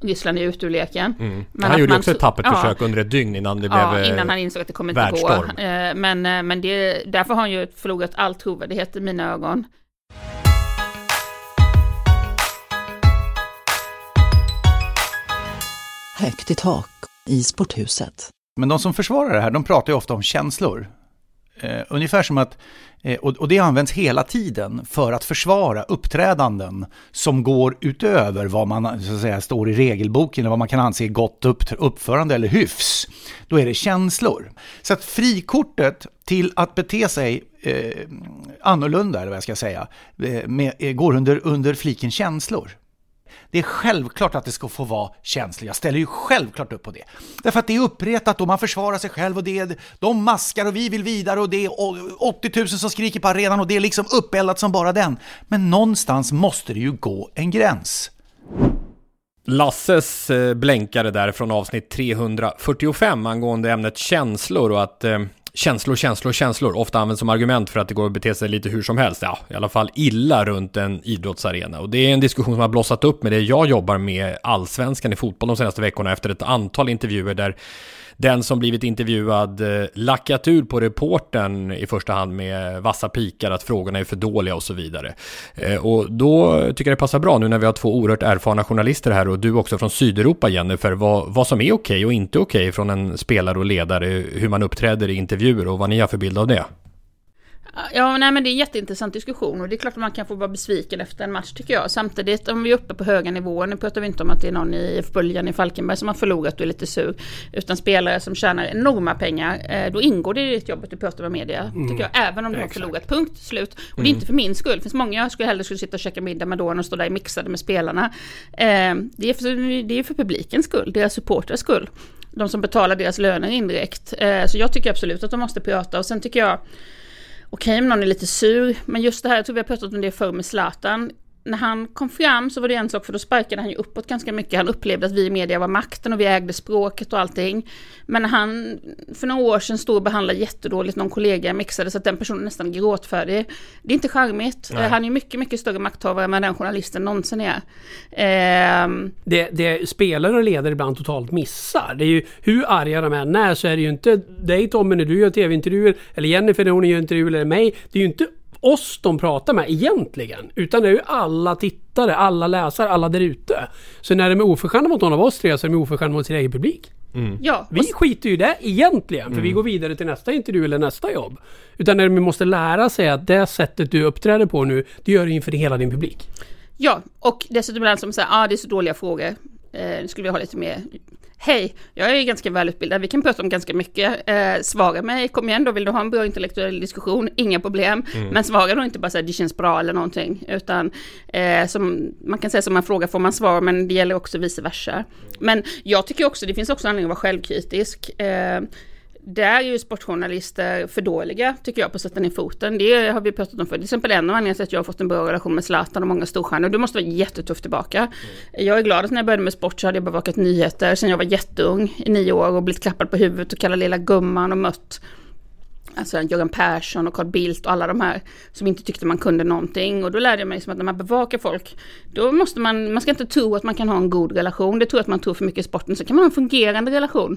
Speaker 3: Ryssland är ute ur leken. Men
Speaker 1: han gjorde
Speaker 3: man
Speaker 1: också ett tappert
Speaker 3: ja,
Speaker 1: försök under ett dygn innan det
Speaker 3: Ja,
Speaker 1: blev eh,
Speaker 3: innan han insåg att det kommer inte gå. Eh, Men, eh, men det, därför har han ju förlorat all trovärdighet i mina ögon.
Speaker 2: Högt i tak i sporthuset.
Speaker 9: Men de som försvarar det här, de pratar ju ofta om känslor. Eh, ungefär som att, eh, och, och det används hela tiden för att försvara uppträdanden som går utöver vad man så att säga, står i regelboken eller vad man kan anse gott upp, uppförande eller hyfs. Då är det känslor. Så att frikortet till att bete sig eh, annorlunda, eller vad jag ska säga, eh, med, eh, går under, under fliken känslor. Det är självklart att det ska få vara känsligt, Jag ställer ju självklart upp på det. Därför att det är uppretat och man försvarar sig själv och det är, de maskar och vi vill vidare och det är 80 000 som skriker på arenan och det är liksom uppeldat som bara den. Men någonstans måste det ju gå en gräns.
Speaker 1: Lasses eh, blänkare där från avsnitt 345 angående ämnet känslor och att eh, känslor, känslor, känslor ofta används som argument för att det går att bete sig lite hur som helst. Ja, i alla fall illa runt en idrottsarena. Och det är en diskussion som har blossat upp med det jag jobbar med allsvenskan i fotboll de senaste veckorna efter ett antal intervjuer där den som blivit intervjuad eh, lackat ur på reporten i första hand med vassa pikar att frågorna är för dåliga och så vidare. Eh, och då tycker jag det passar bra nu när vi har två oerhört erfarna journalister här och du också från Sydeuropa Jennifer, vad, vad som är okej och inte okej från en spelare och ledare, hur man uppträder i intervjuer och vad ni har för bild av det.
Speaker 3: Ja, nej men det är en jätteintressant diskussion och det är klart att man kan få vara besviken efter en match tycker jag. Samtidigt om vi är uppe på höga nivåer, nu pratar vi inte om att det är någon i Böljan i Falkenberg som har förlorat och är lite sur, utan spelare som tjänar enorma pengar, eh, då ingår det i ditt jobb att du pratar med media, tycker jag, även om du har
Speaker 5: Exakt.
Speaker 3: förlorat, punkt, slut. Och det är inte för min skull, det finns många jag skulle hellre skulle sitta och käka middag med då att stå där mixade med spelarna. Eh, det, är för, det är för publikens skull, deras supporters skull. De som betalar deras löner indirekt. Eh, så jag tycker absolut att de måste prata och sen tycker jag Okej om någon är lite sur, men just det här, jag tror vi har pratat om det förr med Zlatan när han kom fram så var det en sak, för då sparkade han ju uppåt ganska mycket. Han upplevde att vi i media var makten och vi ägde språket och allting. Men när han för några år sedan stod och behandlade jättedåligt någon kollega mixade så att den personen nästan gråtfärdig. Det är inte charmigt.
Speaker 5: Nej.
Speaker 3: Han är mycket, mycket större makthavare än den journalisten någonsin är. Ehm,
Speaker 5: Det, det spelare och ledare ibland totalt missar. Det är ju hur arga de än är så är det ju inte dig Tommy när du gör tv-intervjuer eller Jennifer när hon gör intervjuer eller mig. Det är ju inte oss de pratar med egentligen. Utan det är ju alla tittare, alla läsare, alla där ute. Så när de är oförskämda mot någon av oss tre så är de oförskämda mot sin egen publik.
Speaker 3: ja,
Speaker 5: Vi skiter ju i det egentligen, för vi går vidare till nästa intervju eller nästa jobb. Utan när de måste lära sig att det sättet du uppträder på nu, det gör du inför hela din publik.
Speaker 3: Ja, och dessutom är det som säger, ah, det är så dåliga frågor. Eh, nu skulle vi ha lite mer. Hej, jag är ganska välutbildad, vi kan prata om ganska mycket. Eh, svara mig, kom igen då, vill du ha en bra intellektuell diskussion? Inga problem. Men svara då inte bara så här, det känns bra eller någonting. Utan eh, som man kan säga som man frågar får man svar, men det gäller också vice versa. Men jag tycker också, det finns också anledning att vara självkritisk. Eh, där är ju sportjournalister för dåliga, tycker jag, på att sätta ner foten. Det har vi pratat om för. Till exempel en av anledningarna till att jag har fått en bra relation med Zlatan och många storstjärnor. Det måste vara jättetufft tillbaka. Jag är glad att när jag började med sport så hade jag bevakat nyheter sen jag var jätteung, i nio år, och blivit klappad på huvudet och kallad lilla gumman och mött Alltså Göran Persson och Carl Bildt och alla de här som inte tyckte man kunde någonting. Och då lärde jag mig liksom att när man bevakar folk, då måste man, man ska inte tro att man kan ha en god relation. Det tror jag att man tror för mycket i sporten. Så kan man ha en fungerande relation.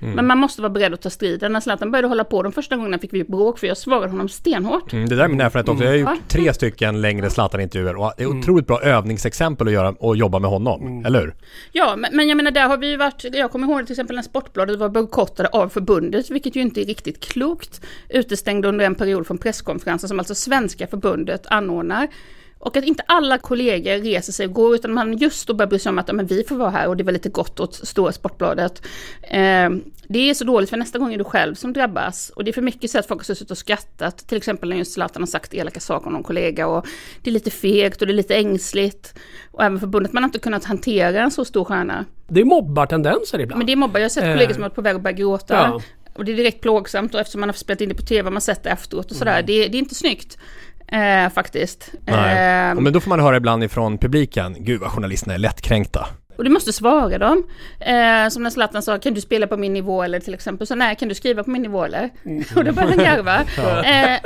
Speaker 3: Men man måste vara beredd att ta striden. När Zlatan började hålla på de första gångerna fick vi bråk för jag svarade honom stenhårt.
Speaker 1: Mm, det där är min erfarenhet också. Jag har gjort tre stycken längre Zlatan-intervjuer och det är otroligt bra övningsexempel att göra och jobba med honom. Eller hur?
Speaker 3: Ja, men, men jag menar där har vi ju varit, jag kommer ihåg till exempel när Sportbladet var bojkottade av förbundet, vilket ju inte är riktigt klokt. Utestängda under en period från presskonferensen som alltså svenska förbundet anordnar. Och att inte alla kollegor reser sig och går utan man just då börjar bry sig om att men vi får vara här och det var lite gott åt Stora Sportbladet. Eh, det är så dåligt för nästa gång är du själv som drabbas. Och det är för mycket så att folk har suttit och skrattat. Till exempel när just Zlatan har sagt elaka saker om någon kollega och det är lite fegt och det är lite ängsligt. Och även förbundet, man har inte kunnat hantera en så stor stjärna.
Speaker 5: Det är mobbartendenser ibland.
Speaker 3: Men det är mobbar, jag har sett
Speaker 5: Eh.
Speaker 3: kollegor som har varit på väg att börja gråta.
Speaker 5: Ja.
Speaker 3: Och det är direkt plågsamt och eftersom man har spelat in det på tv, man har sett det efteråt och sådär.
Speaker 5: Mm.
Speaker 3: Det, det är inte snyggt. Eh, faktiskt.
Speaker 1: Nej.
Speaker 3: Eh,
Speaker 1: Men då får man höra ibland ifrån publiken, gud vad journalisterna är lättkränkta.
Speaker 3: Och du måste svara dem. Eh, som när Zlatan sa, kan du spela på min nivå eller till exempel så nej, kan du skriva på min nivå eller? Och då började han garva. eh,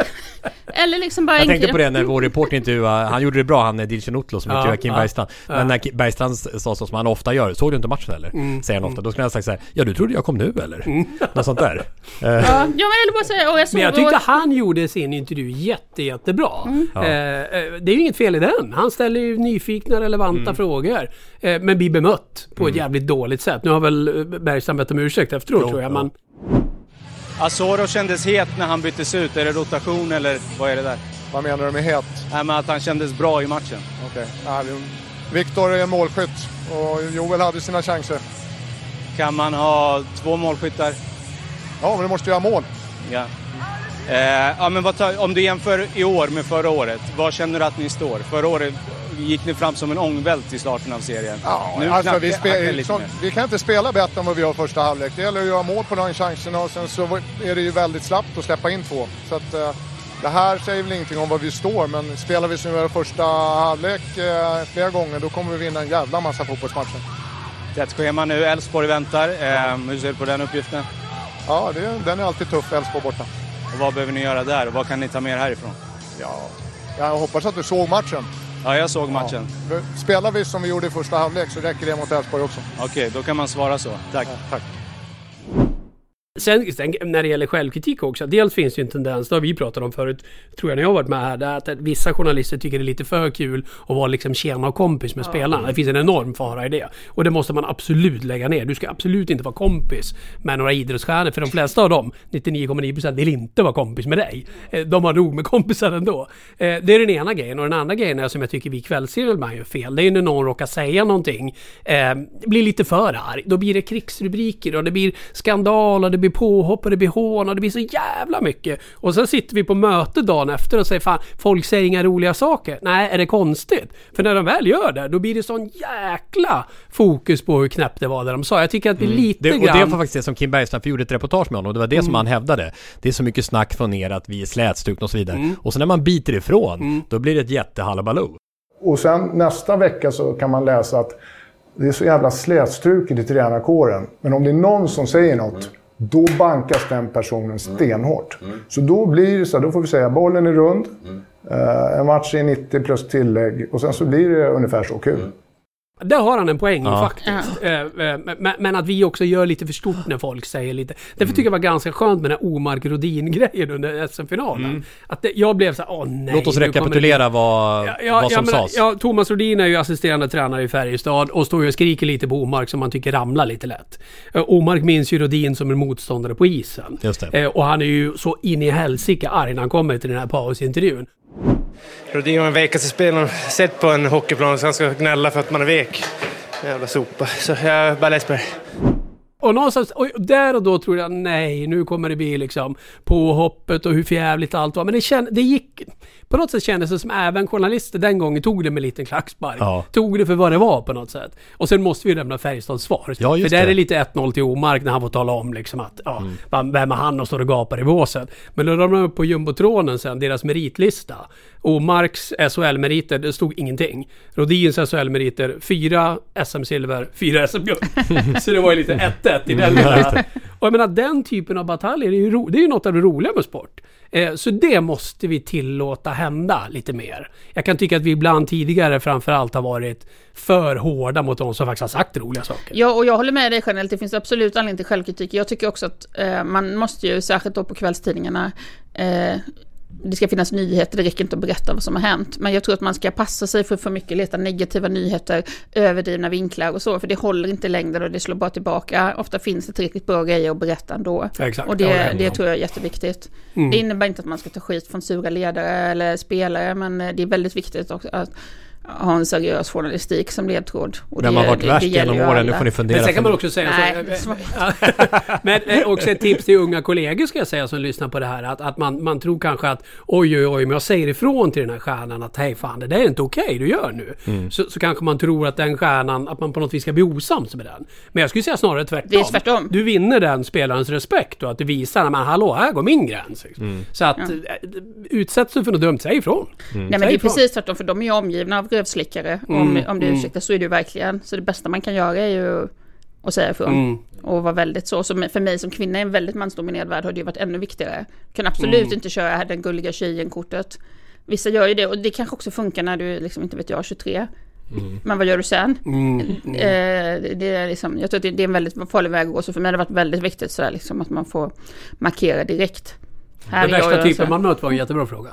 Speaker 3: eller liksom bara
Speaker 1: Jag tänkte på det när vår reporter intervjuade, han gjorde det bra, han är Dilchen Otlo som
Speaker 5: Ja,
Speaker 1: intervjuade Kim
Speaker 5: ja,
Speaker 1: Bergstrand. Men
Speaker 5: ja.
Speaker 1: när Bergstrand sa så som han ofta gör, såg du inte matchen eller?
Speaker 5: Mm.
Speaker 1: Säger han ofta. Då skulle han ha sagt så här, ja du trodde jag kom nu eller? Något sånt där. Eh,
Speaker 3: Ja, ja men eller bara säga, och jag såg...
Speaker 5: Men jag tyckte
Speaker 3: och,
Speaker 5: han gjorde sin intervju jätte, jättebra.
Speaker 3: Mm.
Speaker 5: Eh, eh, det är ju inget fel i den. Han ställer ju nyfikna, relevanta
Speaker 1: Mm.
Speaker 5: frågor. Eh, men blir bemött på ett jävligt dåligt sätt. Nu har väl eh, Bergstrand bett om ursäkt efteråt
Speaker 1: Jo,
Speaker 5: tror jag.
Speaker 1: ja.
Speaker 5: Men
Speaker 10: Asoro kändes het när han byttes ut. Är det rotation eller vad är det där?
Speaker 11: Vad menar du med het?
Speaker 10: Nej, men att han kändes bra i matchen.
Speaker 11: Okej. Vi- Viktor är målskytt och Joel hade sina chanser.
Speaker 10: Kan man ha två målskyttar?
Speaker 11: Ja, men du måste göra mål.
Speaker 10: Ja. Eh, ja men vad tar, om du jämför i år med förra året, var känner du att ni står? Förra året gick ni fram som en ångvält i starten av serien.
Speaker 11: Ja,
Speaker 10: Nu
Speaker 11: alltså, vi, spe, så,
Speaker 10: mer.
Speaker 11: vi kan inte spela bättre än vad vi gör första halvlek. Det gäller att göra mål på de chanserna och sen så är det ju väldigt slappt att släppa in två. Så att, eh, det här säger väl ingenting om var vi står, men spelar vi som vi gör första halvlek eh, flera gånger då kommer vi vinna en jävla massa fotbollsmatcher.
Speaker 10: Tätt schema nu, Elfsborg väntar. Eh, hur ser du på den uppgiften?
Speaker 11: Ja, det, den är alltid tuff, Elfsborg borta.
Speaker 10: Och vad behöver ni göra där? Och vad kan ni ta med er härifrån?
Speaker 11: Ja, jag hoppas att du såg matchen.
Speaker 10: Ja, jag såg matchen.
Speaker 11: Ja. Spelar vi som vi gjorde i första halvlek så räcker det mot Elfsborg också.
Speaker 10: Okej, då kan man svara så. Tack.
Speaker 11: tack.
Speaker 5: Sen, sen när det gäller självkritik också. Dels finns det ju en tendens, det har vi pratat om förut, tror jag när jag har varit med här, att vissa journalister tycker det är lite för kul att vara liksom tjena och kompis med spelarna. Det finns en enorm fara i det. Och det måste man absolut lägga ner. Du ska absolut inte vara kompis med några idrottsstjärnor, för de flesta av dem, 99,9% vill inte vara kompis med dig. Eh, De har nog med kompisar ändå. Eh, Det är den ena grejen. Och den andra grejen är som jag tycker vi kvällsseriemän gör fel. Det är när någon råkar säga någonting, eh, blir lite för arg. Då blir det krigsrubriker och det blir skandal och det blir påhopp och det blir hån och det blir så jävla mycket. Och sen sitter vi på möte dagen efter och säger fan, folk säger inga roliga saker. Nej, är det konstigt? För när de väl gör det, då blir det sån jäkla fokus på hur knäppt det var det de sa. Jag tycker att vi lite
Speaker 1: det, och
Speaker 5: grann...
Speaker 1: det var faktiskt det som Kim Bergstrand för gjorde ett reportage med honom och det var det som
Speaker 5: Mm.
Speaker 1: han hävdade. Det är så mycket snack från er att vi är slätstrukna och så vidare.
Speaker 5: Mm.
Speaker 1: Och så när man biter ifrån, då blir det ett jättehalabaloo.
Speaker 11: Och sen nästa vecka så kan man läsa att det är så jävla slätstruket i tränarkåren. Men om det är någon som säger något, då bankas den personen stenhårt. Så då blir det så här, då får vi säga bollen är rund, eh, en match är 90 plus tillägg. Och sen så blir det ungefär så. Kul.
Speaker 5: Där har han en poäng
Speaker 11: Ja.
Speaker 5: faktiskt. Eh, eh, Men, men att vi också gör lite för stort när folk säger lite. Därför tycker jag det var ganska skönt med den här Omark Rodin-grejen under SM-finalen. Att det, jag blev så här, åh nej.
Speaker 1: Låt oss rekapitulera
Speaker 5: det-
Speaker 1: vad,
Speaker 5: Ja, ja,
Speaker 1: vad som sades.
Speaker 5: Ja, Thomas Rodin är ju assisterande tränare i Färjestad och står ju och skriker lite på Omark som man tycker ramlar lite lätt. Eh, Omark minns ju Rodin som en motståndare på isen.
Speaker 1: Just det.
Speaker 5: Och han är ju så in i helsike arg när han kommer till den här pausintervjun.
Speaker 12: Rodin var den vekaste spelaren sett på en hockeyplan så han ska gnälla för att man är vek. Jävla sopa. Så jag är bara less på det.
Speaker 5: Och någonstans, och där och då tror jag nej, nu kommer det bli liksom påhoppet och hur förjävligt allt var. Men det, känd, det gick... På något sätt kändes det som även journalister den gången tog det med en liten klackspark.
Speaker 1: Ja.
Speaker 5: Tog det för vad det var på något sätt. Och sen måste vi lämna Färjestads svar.
Speaker 1: Ja,
Speaker 5: för där
Speaker 1: det.
Speaker 5: är lite 1-0 till Omark när han får tala om liksom att, ja,
Speaker 1: Mm.
Speaker 5: vem är han och står och gapar i båset. Men då ramlar de upp på jumbotronen sen, deras meritlista. Omarks SHL-meriter, det stod ingenting. Rodins SHL-meriter, fyra SM-silver, fyra SM-guld. Så det var ju lite 1-1 i den lilla. Och jag menar den typen av bataljer, är ju ro, det är ju något av det roliga med sport. Eh, så det måste vi tillåta hända lite mer. Jag kan tycka att vi ibland tidigare framförallt har varit för hårda mot de som faktiskt har sagt roliga saker.
Speaker 3: Ja, och jag håller med dig generellt. Det finns absolut anledning till självkritik. Jag tycker också att eh, man måste ju, särskilt då på kvällstidningarna, eh, det ska finnas nyheter, det räcker inte att berätta vad som har hänt. Men jag tror att man ska passa sig för för mycket leta negativa nyheter, överdrivna vinklar och så, för det håller inte längre och det slår bara tillbaka. Ofta finns det tillräckligt bra grejer att berätta ändå.
Speaker 5: Exakt,
Speaker 3: och
Speaker 5: det håller
Speaker 3: det, det tror jag är jätteviktigt.
Speaker 5: Mm.
Speaker 3: Det innebär inte att man ska ta skit från sura ledare eller spelare, men det är väldigt viktigt också att ha en seriös journalistik som ledtråd. Och
Speaker 1: Vem
Speaker 3: det-
Speaker 1: har varit
Speaker 3: det-
Speaker 1: värst
Speaker 3: det
Speaker 1: genom åren? Nu får ni fundera.
Speaker 5: Men sen kan man också säga
Speaker 3: Nej,
Speaker 5: så. Men eh, också ett tips till unga kollegor ska jag säga som lyssnar på det här. Att, att man, man tror kanske att oj oj oj, men jag säger ifrån till den här stjärnan att hej fan det där är inte okej du gör nu.
Speaker 3: Mm.
Speaker 5: Så, så kanske man tror att den stjärnan, att man på något vis ska bli osams med den. Men jag skulle säga snarare tvärtom.
Speaker 3: Det är tvärtom.
Speaker 5: Du vinner den spelarens respekt och att du visar, men hallå här går min gräns.
Speaker 1: Mm.
Speaker 5: Så att
Speaker 3: Ja.
Speaker 5: eh, utsätts du för något dumt, säg ifrån.
Speaker 3: Nej men det är
Speaker 5: ifrån.
Speaker 3: precis tvärtom för de är ju omgivna av rövslickare. Och om,
Speaker 5: Mm,
Speaker 3: om det
Speaker 5: mm.
Speaker 3: ursäktas så är det ju verkligen. Så det bästa man kan göra är ju att säga ifrån.
Speaker 5: Mm.
Speaker 3: Och vara väldigt så. så för mig som kvinna i en väldigt mansdominerad värld har det ju varit ännu viktigare. Kan absolut
Speaker 5: Mm.
Speaker 3: inte köra den gulliga tjejen-kortet. Vissa gör ju det och det kanske också funkar när du liksom inte vet jag 23. Men vad gör du sen?
Speaker 5: Mm.
Speaker 3: Eh, det är liksom, jag tror att det, det är en väldigt farlig väg att gå. Så för mig har det varit väldigt viktigt sådär liksom att man får markera direkt. Här
Speaker 5: Den
Speaker 3: är jag
Speaker 5: värsta
Speaker 3: och
Speaker 5: typen man mött var en jättebra fråga.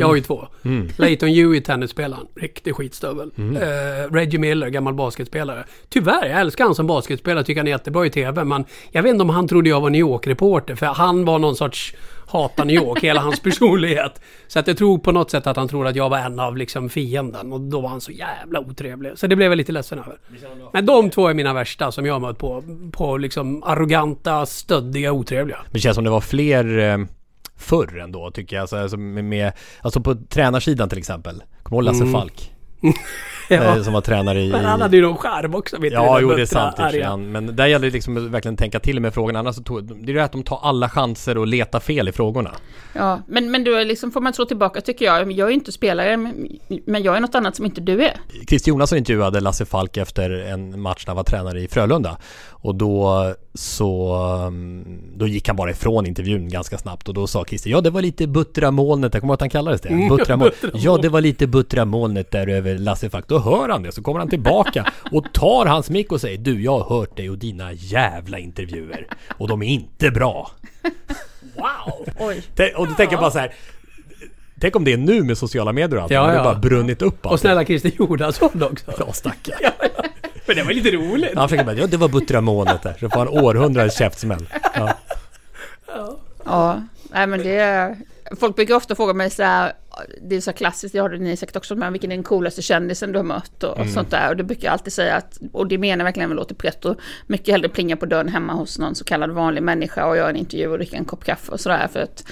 Speaker 5: Jag har ju två.
Speaker 1: Mm.
Speaker 5: Leighton Hewitt, tennisspelaren. Riktig skitstövel.
Speaker 1: Mm.
Speaker 5: Eh, Reggie Miller, gammal basketspelare. Tyvärr, jag älskar han som basketspelare. Tycker han är jättebra i TV. Men jag vet inte om han trodde jag var New York-reporter. För han var någon sorts hata New York, hela hans personlighet. Så att jag tror på något sätt att han tror att jag var en av liksom fienden. Och då var han så jävla otrevlig. Så det blev jag lite ledsen över. Men de två är mina värsta som jag har mött på. På liksom arroganta, stöddiga, otrevliga.
Speaker 1: Men det känns som det var fler eh, förr ändå tycker jag. Alltså, alltså, med, med, alltså på tränarsidan till exempel. Kommer du ihåg Lasse
Speaker 5: Mm.
Speaker 1: Falk?
Speaker 5: Ja.
Speaker 1: Eh, Som var tränare i...
Speaker 5: Men han hade ju någon skärm också. Vet du,
Speaker 1: Ja, jo det är sant
Speaker 5: arga.
Speaker 1: Men där gäller det liksom att verkligen tänka till med frågorna. Annars så tog, det är det att de tar alla chanser och letar fel i frågorna.
Speaker 3: Ja, men, men då liksom får man slå tillbaka tycker jag. Jag är inte spelare, men, men jag är något annat som inte du är.
Speaker 1: Christer Jonasson intervjuade Lasse Falk efter en match när han var tränare i Frölunda. Och då så, um, då gick han bara ifrån intervjun ganska snabbt och då sa Christer, ja det var lite buttra molnet, jag kommer ihåg att han kallades det.
Speaker 5: Mm,
Speaker 1: Buttra molnet.
Speaker 5: buttra
Speaker 1: Ja det var lite buttra molnet där över Lasse Falk. Då hör han det, så kommer han tillbaka och tar hans mick och säger, du jag har hört dig och dina jävla intervjuer. Och de är inte bra.
Speaker 5: Wow!
Speaker 3: Oj.
Speaker 1: Tänk- Och då tänker jag bara så här. Tänk om det är nu med sociala medier och allt.
Speaker 5: Ja,
Speaker 1: det har
Speaker 5: ja.
Speaker 1: bara brunnit upp
Speaker 5: Och snälla Christer Jonasson också.
Speaker 1: Ja, stackarn.
Speaker 5: Ja, ja. Men det var lite roligt.
Speaker 1: Han försöker bara, ja det var buttra molnet där. Så får han århundradets käftsmäll. Ja.
Speaker 3: Ja, nej men det är... Folk brukar ofta fråga mig så här, det är så klassiskt, det har ni säkert också, men vilken är den coolaste kändisen du har mött och,
Speaker 1: Mm.
Speaker 3: sånt där. Och det brukar jag alltid säga att, och det menar jag verkligen med låter pretto, mycket hellre plinga på dörren hemma hos någon så kallad vanlig människa och göra en intervju och dricka en kopp kaffe och sådär. För att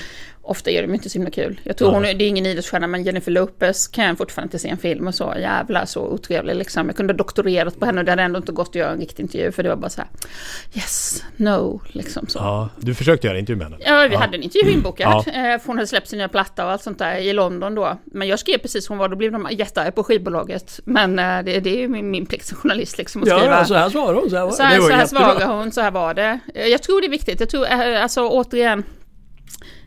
Speaker 3: ofta gör de inte så himla kul. Jag tror
Speaker 1: Ja.
Speaker 3: hon, är- det är ingen idrottsstjärna, men Jennifer Lopez kan jag fortfarande inte se en film och så. Jävla så otrevlig liksom. Jag kunde ha doktorerat på henne och det hade ändå inte gått att göra en riktig intervju, för det var bara så här, yes, no, liksom så.
Speaker 1: Ja, du försökte göra intervju med henne.
Speaker 3: Ja, vi hade en intervju inbokad.
Speaker 1: Ja.
Speaker 3: Eh, för hon hade släppt sin nya platta och allt sånt där i London då. Men jag skrev precis som hon var, då blev de jättearga på skivbolaget. Men eh, det, det är ju min, min plikt som journalist liksom att skriva.
Speaker 5: ja, så här svarar hon. Så här, var-
Speaker 3: Så här,
Speaker 5: det var
Speaker 3: så här svarar hon, så här var det. Eh, Jag tror det är viktigt. Jag tror, eh, alltså återigen,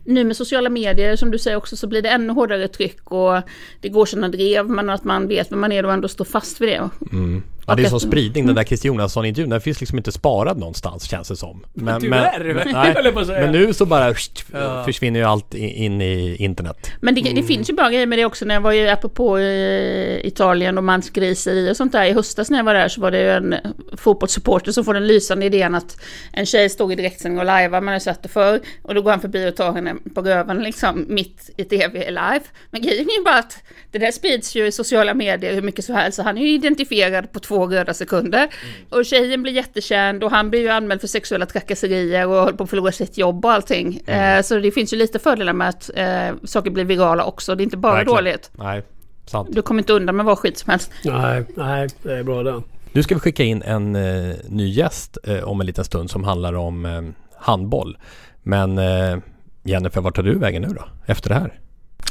Speaker 3: nu med sociala medier som du säger också så blir det ännu hårdare tryck och det går sina drev men att man vet vem man är och ändå står fast vid det.
Speaker 1: Mm. Ja, det är
Speaker 3: att-
Speaker 1: spridning, den där Christer Jonasson-intervjun, den finns liksom inte sparad någonstans känns det som. Men,
Speaker 5: Tyvärr,
Speaker 1: nej,
Speaker 5: att säga.
Speaker 1: men nu så bara pst,
Speaker 5: Ja.
Speaker 1: försvinner ju allt in i internet.
Speaker 3: Men det, det finns ju bra grejer med det också när jag var ju apropå eh, Italien och mansgriseri och sånt där. I höstas när jag var där så var det ju en fotbollssupporter som får den lysande idén att en tjej stod i direktsändning och lajvar, man har sett det förr. Och då går han förbi och tar henne på röven liksom mitt i tv live. Men grejen är ju bara att det där sprids ju i sociala medier hur mycket som helst. Så han är ju identifierad på två röda sekunder. Och tjejen blir jättekänd och han blir ju anmäld för sexuella trakasserier och håller på att förlora sitt jobb och allting. Eh, så det finns ju lite fördelar med att eh, saker blir virala också. Det är inte bara
Speaker 1: Verkligen.
Speaker 3: dåligt.
Speaker 1: Nej, sant.
Speaker 3: Du kommer inte undan med vad skit som helst.
Speaker 5: Nej, nej, det är bra det.
Speaker 1: Nu ska vi skicka in en eh, ny gäst eh, om en liten stund som handlar om eh, handboll. Men eh, Jennifer, vart tar du vägen nu då? Efter det här?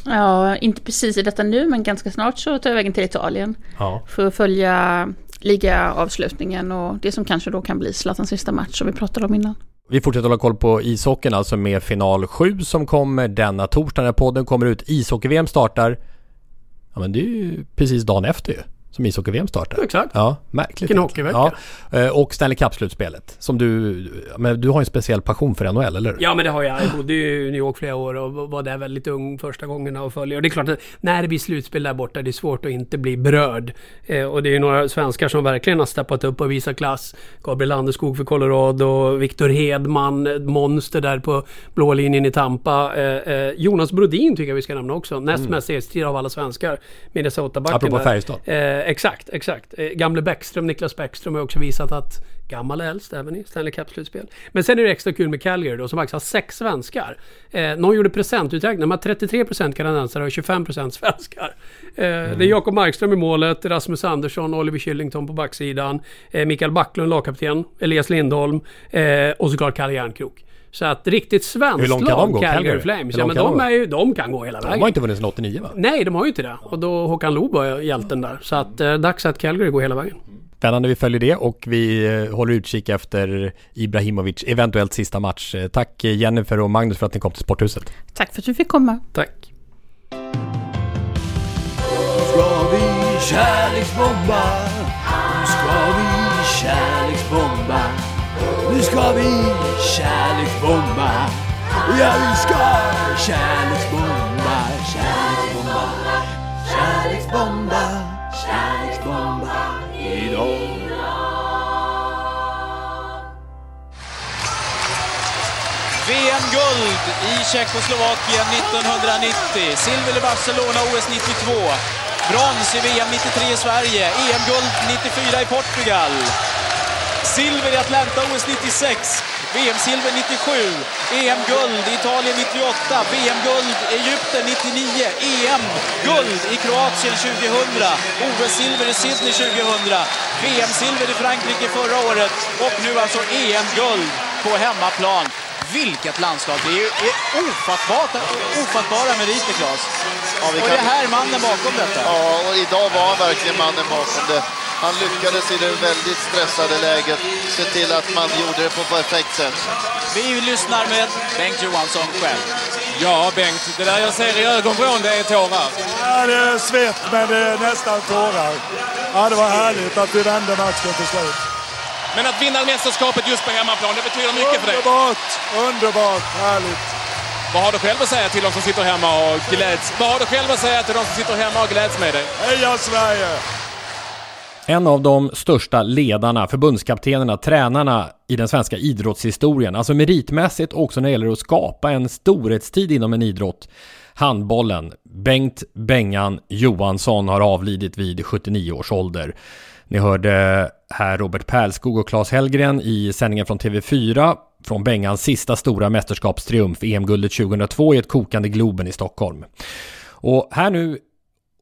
Speaker 3: Ja, inte precis i detta nu, men ganska snart så tar jag vägen till Italien.
Speaker 1: Ja.
Speaker 3: För att följa ligaavslutningen och det som kanske då kan bli Zlatans sista match som vi pratade om innan.
Speaker 1: Vi fortsätter hålla koll på ishockeyn, alltså med final 7 som kommer denna torsdag när podden kommer ut. Ishockey-VM startar, ja men det är ju precis dagen efter ju. Som ishockey-VM startar.
Speaker 5: Exakt.
Speaker 1: Ja, märkligt.
Speaker 5: Vilken hockeyvecka.
Speaker 1: Ja, eh, och Stanley Cup-slutspelet. Som du, men du har en speciell passion för NHL, eller?
Speaker 5: Ja men det har jag. Jag bodde ju i New York flera år och var där väldigt ung första gångerna och följer. Och det är klart att när det blir slutspel där borta, det är svårt att inte bli berörd. Eh, och det är ju några svenskar som verkligen har steppat upp och visat klass. Gabriel Landeskog för Colorado, Viktor Hedman, monster där på blå linjen i Tampa. Eh, Jonas Brodin tycker jag vi ska nämna också. Näst
Speaker 1: Mm.
Speaker 5: mest erstid av alla svenskar. Minnesota-backen
Speaker 1: Apropå. Färjestad.
Speaker 5: Eh, exakt, exakt. Eh, gamle Bäckström, Niklas Bäckström har också visat att gammal är äldst även i Stanley Cup-slutspel. Men sen är det extra kul med Calgary då som faktiskt har sex svenskar. Eh, någon gjorde procentuträkning, de har 33% kanadensare och 25% svenskar. Eh, Det är Jakob Markström i målet, Rasmus Andersson, Oliver Killington på backsidan, eh, Mikael Backlund lagkapten, Elias Lindholm eh, och såklart Kalle Järnkrok. Så att riktigt svenskt
Speaker 1: Hur långt kan de gå,
Speaker 5: lag, Calgary
Speaker 1: Calgary?
Speaker 5: Flames. Ja men de,
Speaker 1: de
Speaker 5: är ju, de kan gå hela
Speaker 1: De
Speaker 5: vägen.
Speaker 1: har inte vunnit sedan 89 va?
Speaker 5: Nej, de har ju inte det. Och då Håkan Loob var hjälten där. Så att eh, dags att Calgary går hela vägen.
Speaker 1: Spännande, vi följer det och vi eh, håller utkik efter Ibrahimovic eventuellt sista match. Eh, Tack eh, Jennifer och Magnus för att ni kom till Sporthuset.
Speaker 3: Tack för att du fick komma.
Speaker 5: Tack.
Speaker 13: ska vi kärleksbomba Nu ska vi kärleksbomba nu ska vi kärleksbomba Ja, vi ska kärleksbomba Kärleksbomba Kärleksbomba Kärleksbomba idag
Speaker 14: VM-guld i Tjeckoslovakien 1990. Silver i Barcelona OS 92. Brons i VM 93 i Sverige. EM-guld 94 i Portugal. Silver i Atlanta OS 96. VM-silver 97. EM-guld i Italien 98. VM-guld i Egypten 99. EM-guld i Kroatien 2000. OS-silver i Sydney 2000. VM-silver i Frankrike förra året. Och nu alltså EM-guld på hemmaplan. Vilket landslag! Det är är ofattbart, ofattbara meriter, Claes.
Speaker 15: Ja,
Speaker 14: Och det är här mannen bakom detta.
Speaker 15: Ja, och idag var han verkligen mannen bakom det. Han lyckades i det väldigt stressade läget se till att man gjorde det på perfekt sätt.
Speaker 14: Vi lyssnar med Bengt Johansson själv.
Speaker 16: Ja, Bengt, det där jag ser i ögonvrån, det är tårar.
Speaker 17: Ja, det är svett, men det är nästan tårar. Ja, det var härligt att vi vände matchen till slut.
Speaker 16: Men att vinna mästerskapet just på hemmaplan, det betyder mycket för dig.
Speaker 17: Underbart, underbart, härligt.
Speaker 16: Vad har du själv att säga till de som sitter hemma och gläds? Vad har du själv att säga till de som sitter hemma och gläds med dig?
Speaker 17: Heja Sverige!
Speaker 1: En av de största ledarna, förbundskaptenerna, tränarna i den svenska idrottshistorien. Alltså meritmässigt och också när det gäller att skapa en storhetstid inom en idrott. Handbollen. Bengt Bengan Johansson har avlidit vid 79 års ålder. Ni hörde här Robert Pärlskog och Claes Hellgren i sändningen från TV4. från Bengans sista stora mästerskapstriumf, EM-guldet 2002 i ett kokande Globen i Stockholm. Och här nu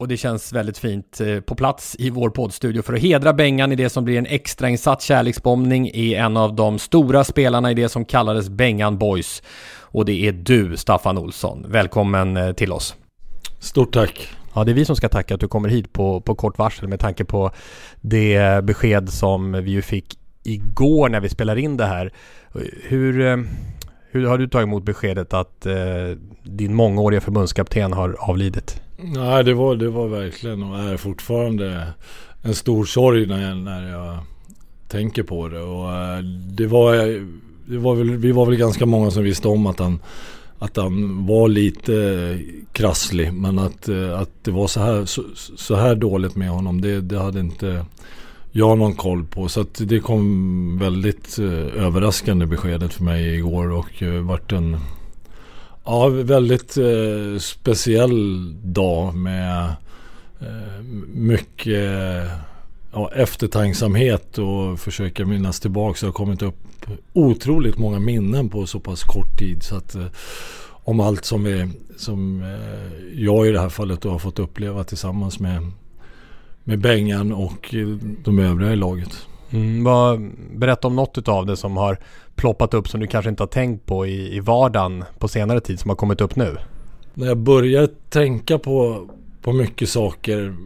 Speaker 1: och det känns väldigt fint eh, på plats i vår poddstudio för att hedra Bengan i det som blir en extrainsatt kärleksbombning är en av de stora spelarna i det som kallades Bengan Boys. Och det är du, Staffan Olsson. Välkommen eh, till oss.
Speaker 18: Stort tack.
Speaker 1: Ja, det är vi som ska tacka att du kommer hit på, på kort varsel med tanke på det besked som vi ju fick igår när vi spelar in det här. Hur, eh, hur har du tagit emot beskedet att eh, din mångåriga förbundskapten har avlidit?
Speaker 18: Nej, det var, det var verkligen och är fortfarande en stor sorg när jag, när jag tänker på det. Och eh, det var, det var väl, vi var väl ganska många som visste om att han, att han var lite krasslig. Men att, eh, att det var så här, så, så här dåligt med honom, det, det hade inte jag någon koll på. Så att det kom väldigt eh, överraskande beskedet för mig igår och vart en ja, väldigt eh, speciell dag med eh, mycket ja, eftertanksamhet och försöka minnas tillbaka. Det har kommit upp otroligt många minnen på så pass kort tid. Så att, eh, om allt som, vi, som eh, jag i det här fallet då har fått uppleva tillsammans med med Bengan och eh, de övriga i laget.
Speaker 1: Mm, vad, berätta om något av det som har ploppat upp som du kanske inte har tänkt på i, i vardagen på senare tid som har kommit upp nu.
Speaker 18: När jag börjar tänka på, på mycket saker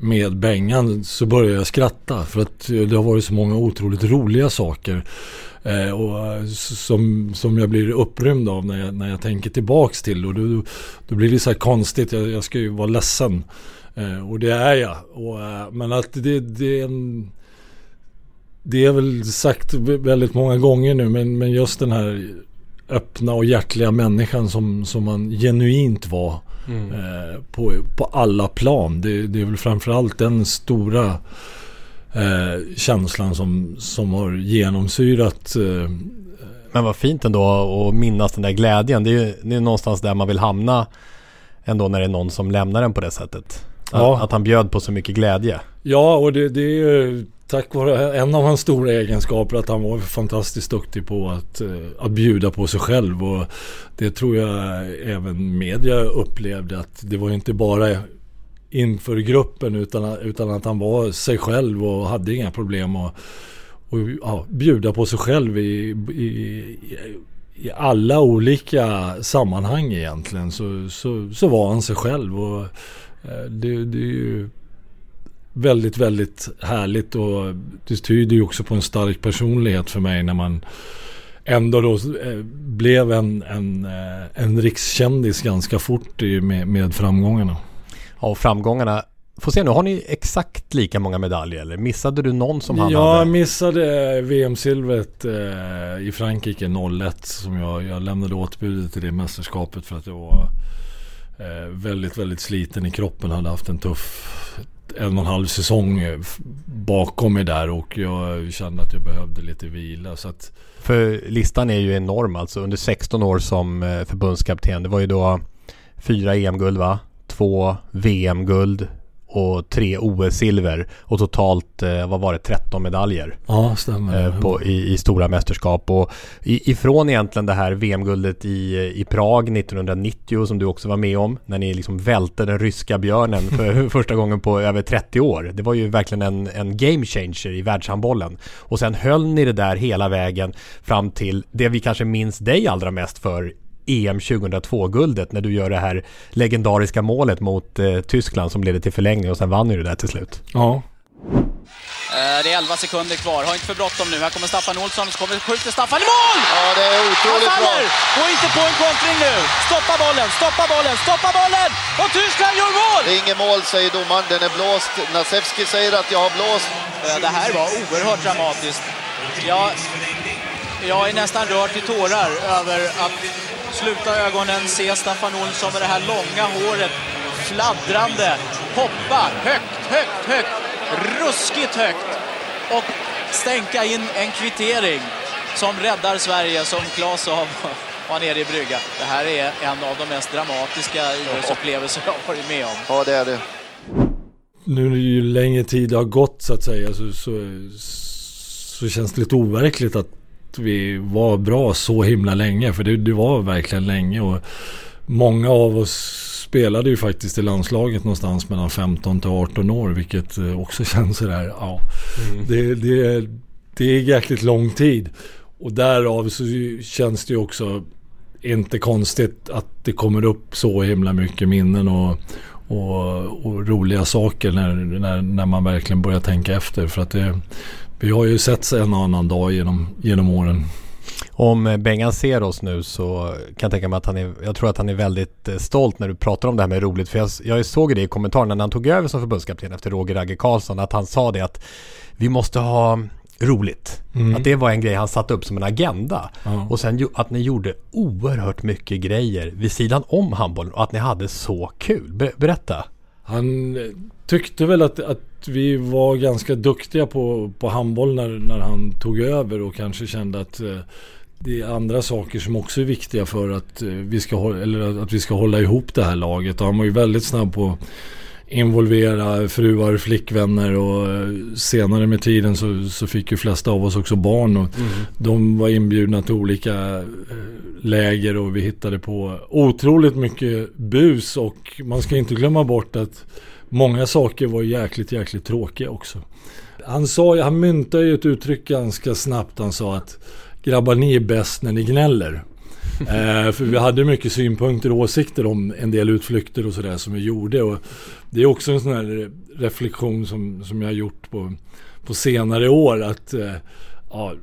Speaker 18: med Bengan så börjar jag skratta för att det har varit så många otroligt roliga saker. Eh, och som, som jag blir upprymd av när jag, när jag tänker tillbaks till. Och då, då blir det så här konstigt, jag, jag ska ju vara ledsen. Eh, och det är jag. Och, eh, men att det, det är en... Det är väl sagt väldigt många gånger nu men, men just den här öppna och hjärtliga människan som, som man genuint var mm. eh, på, på alla plan. Det, det är väl framförallt den stora eh, känslan som, som har genomsyrat eh,
Speaker 1: Men vad fint ändå att minnas den där glädjen. Det är ju det är någonstans där man vill hamna ändå när det är någon som lämnar en på det sättet. Ja. Att han bjöd på så mycket glädje.
Speaker 18: Ja, och det, det är ju tack vare en av hans stora egenskaper att han var fantastiskt duktig på att, eh, att bjuda på sig själv. Och det tror jag även media upplevde att det var inte bara inför gruppen utan, utan att han var sig själv och hade inga problem att och, ja, bjuda på sig själv i, i, i alla olika sammanhang egentligen så, så, så var han sig själv. Och eh, det, det är ju väldigt, väldigt härligt och det tyder ju också på en stark personlighet för mig när man ändå då eh, blev en, en, eh, en rikskändis ganska fort med, med framgångarna.
Speaker 1: Ja, och framgångarna Får se nu, har ni exakt lika många medaljer eller missade du någon som han
Speaker 18: jag
Speaker 1: hade?
Speaker 18: Jag missade VM-silvret eh, i Frankrike 01 som jag, jag lämnade återbudet till det mästerskapet för att det var Eh, väldigt, väldigt sliten i kroppen. Hade haft en tuff en och en halv säsong eh, bakom mig där och jag kände att jag behövde lite vila. Så att...
Speaker 1: För listan är ju enorm alltså. Under 16 år som eh, förbundskapten. Det var ju då fyra EM-guld va? Två VM-guld, och tre OS-silver och totalt, eh, vad var det, 13 medaljer.
Speaker 18: Ja, stämmer.
Speaker 1: Eh, på, i, i, stora mästerskap och ifrån egentligen det här VM-guldet i, i Prag 1990 som du också var med om när ni liksom välte den ryska björnen för första gången på över 30 år. Det var ju verkligen en, en game changer i världshandbollen. Och sen höll ni det där hela vägen fram till det vi kanske minns dig allra mest för EM 2002-guldet när du gör det här legendariska målet mot eh, Tyskland som leder till förlängning och sen vann ju det där till slut.
Speaker 18: Ja.
Speaker 14: Eh, det är 11 sekunder kvar. Har inte för bråttom nu. Här kommer Staffan Olsson. Så kommer, skjuter Staffan i mål!
Speaker 15: Ja, det är otroligt bra.
Speaker 14: Gå inte på en kontring nu! Stoppa bollen, stoppa bollen, stoppa bollen! Och Tyskland gör mål!
Speaker 15: Det är inget mål, säger domaren. Den är blåst. Nasevski säger att jag har blåst.
Speaker 14: Eh, det här var oerhört dramatiskt. Jag, jag är nästan rörd till tårar över att sluta ögonen, se Staffan Olsson med det här långa håret fladdrande, hoppa högt, högt, högt, ruskigt högt och stänka in en kvittering som räddar Sverige, som Claes sa var nere i brygga. Det här är en av de mest dramatiska idrottsupplevelser jag har varit med om.
Speaker 15: Ja, det är det.
Speaker 18: Nu ju längre tid har gått så att säga så, så, så känns det lite overkligt att vi var bra så himla länge. För det, det var verkligen länge. Och många av oss spelade ju faktiskt i landslaget någonstans mellan 15 till 18 år. Vilket eh, också känns sådär, ja.
Speaker 1: Mm.
Speaker 18: Det, det, det är jäkligt lång tid. Och därav så känns det ju också inte konstigt att det kommer upp så himla mycket minnen och, och, och roliga saker när, när, när man verkligen börjar tänka efter. För att det, vi har ju sett en och annan dag genom, genom åren.
Speaker 1: Om eh, Bengan ser oss nu så kan jag tänka mig att han är, jag tror att han är väldigt eh, stolt när du pratar om det här med roligt. För jag, jag såg det i kommentaren när han tog över som förbundskapten efter Roger Ragge Karlsson att han sa det att vi måste ha roligt.
Speaker 18: Mm.
Speaker 1: Att det var en grej han satte upp som en agenda.
Speaker 18: Ja.
Speaker 1: Och sen att ni gjorde oerhört mycket grejer vid sidan om handbollen och att ni hade så kul. Ber- berätta.
Speaker 18: Han eh, tyckte väl att, att vi var ganska duktiga på, på handboll när, när han tog över och kanske kände att eh, det är andra saker som också är viktiga för att, eh, vi, ska, eller att vi ska hålla ihop det här laget. Och han var ju väldigt snabb på involvera fruar, flickvänner och eh, senare med tiden så, så fick ju flesta av oss också barn. Och
Speaker 1: Mm.
Speaker 18: De var inbjudna till olika läger och vi hittade på otroligt mycket bus och man ska inte glömma bort att många saker var jäkligt, jäkligt tråkiga också. Han sa, han myntade ju ett uttryck ganska snabbt. Han sa att grabbar ni är bäst när ni gnäller. eh, för vi hade mycket synpunkter och åsikter om en del utflykter och sådär som vi gjorde. Och det är också en sån här reflektion som, som jag har gjort på, på senare år. Att, eh, ja,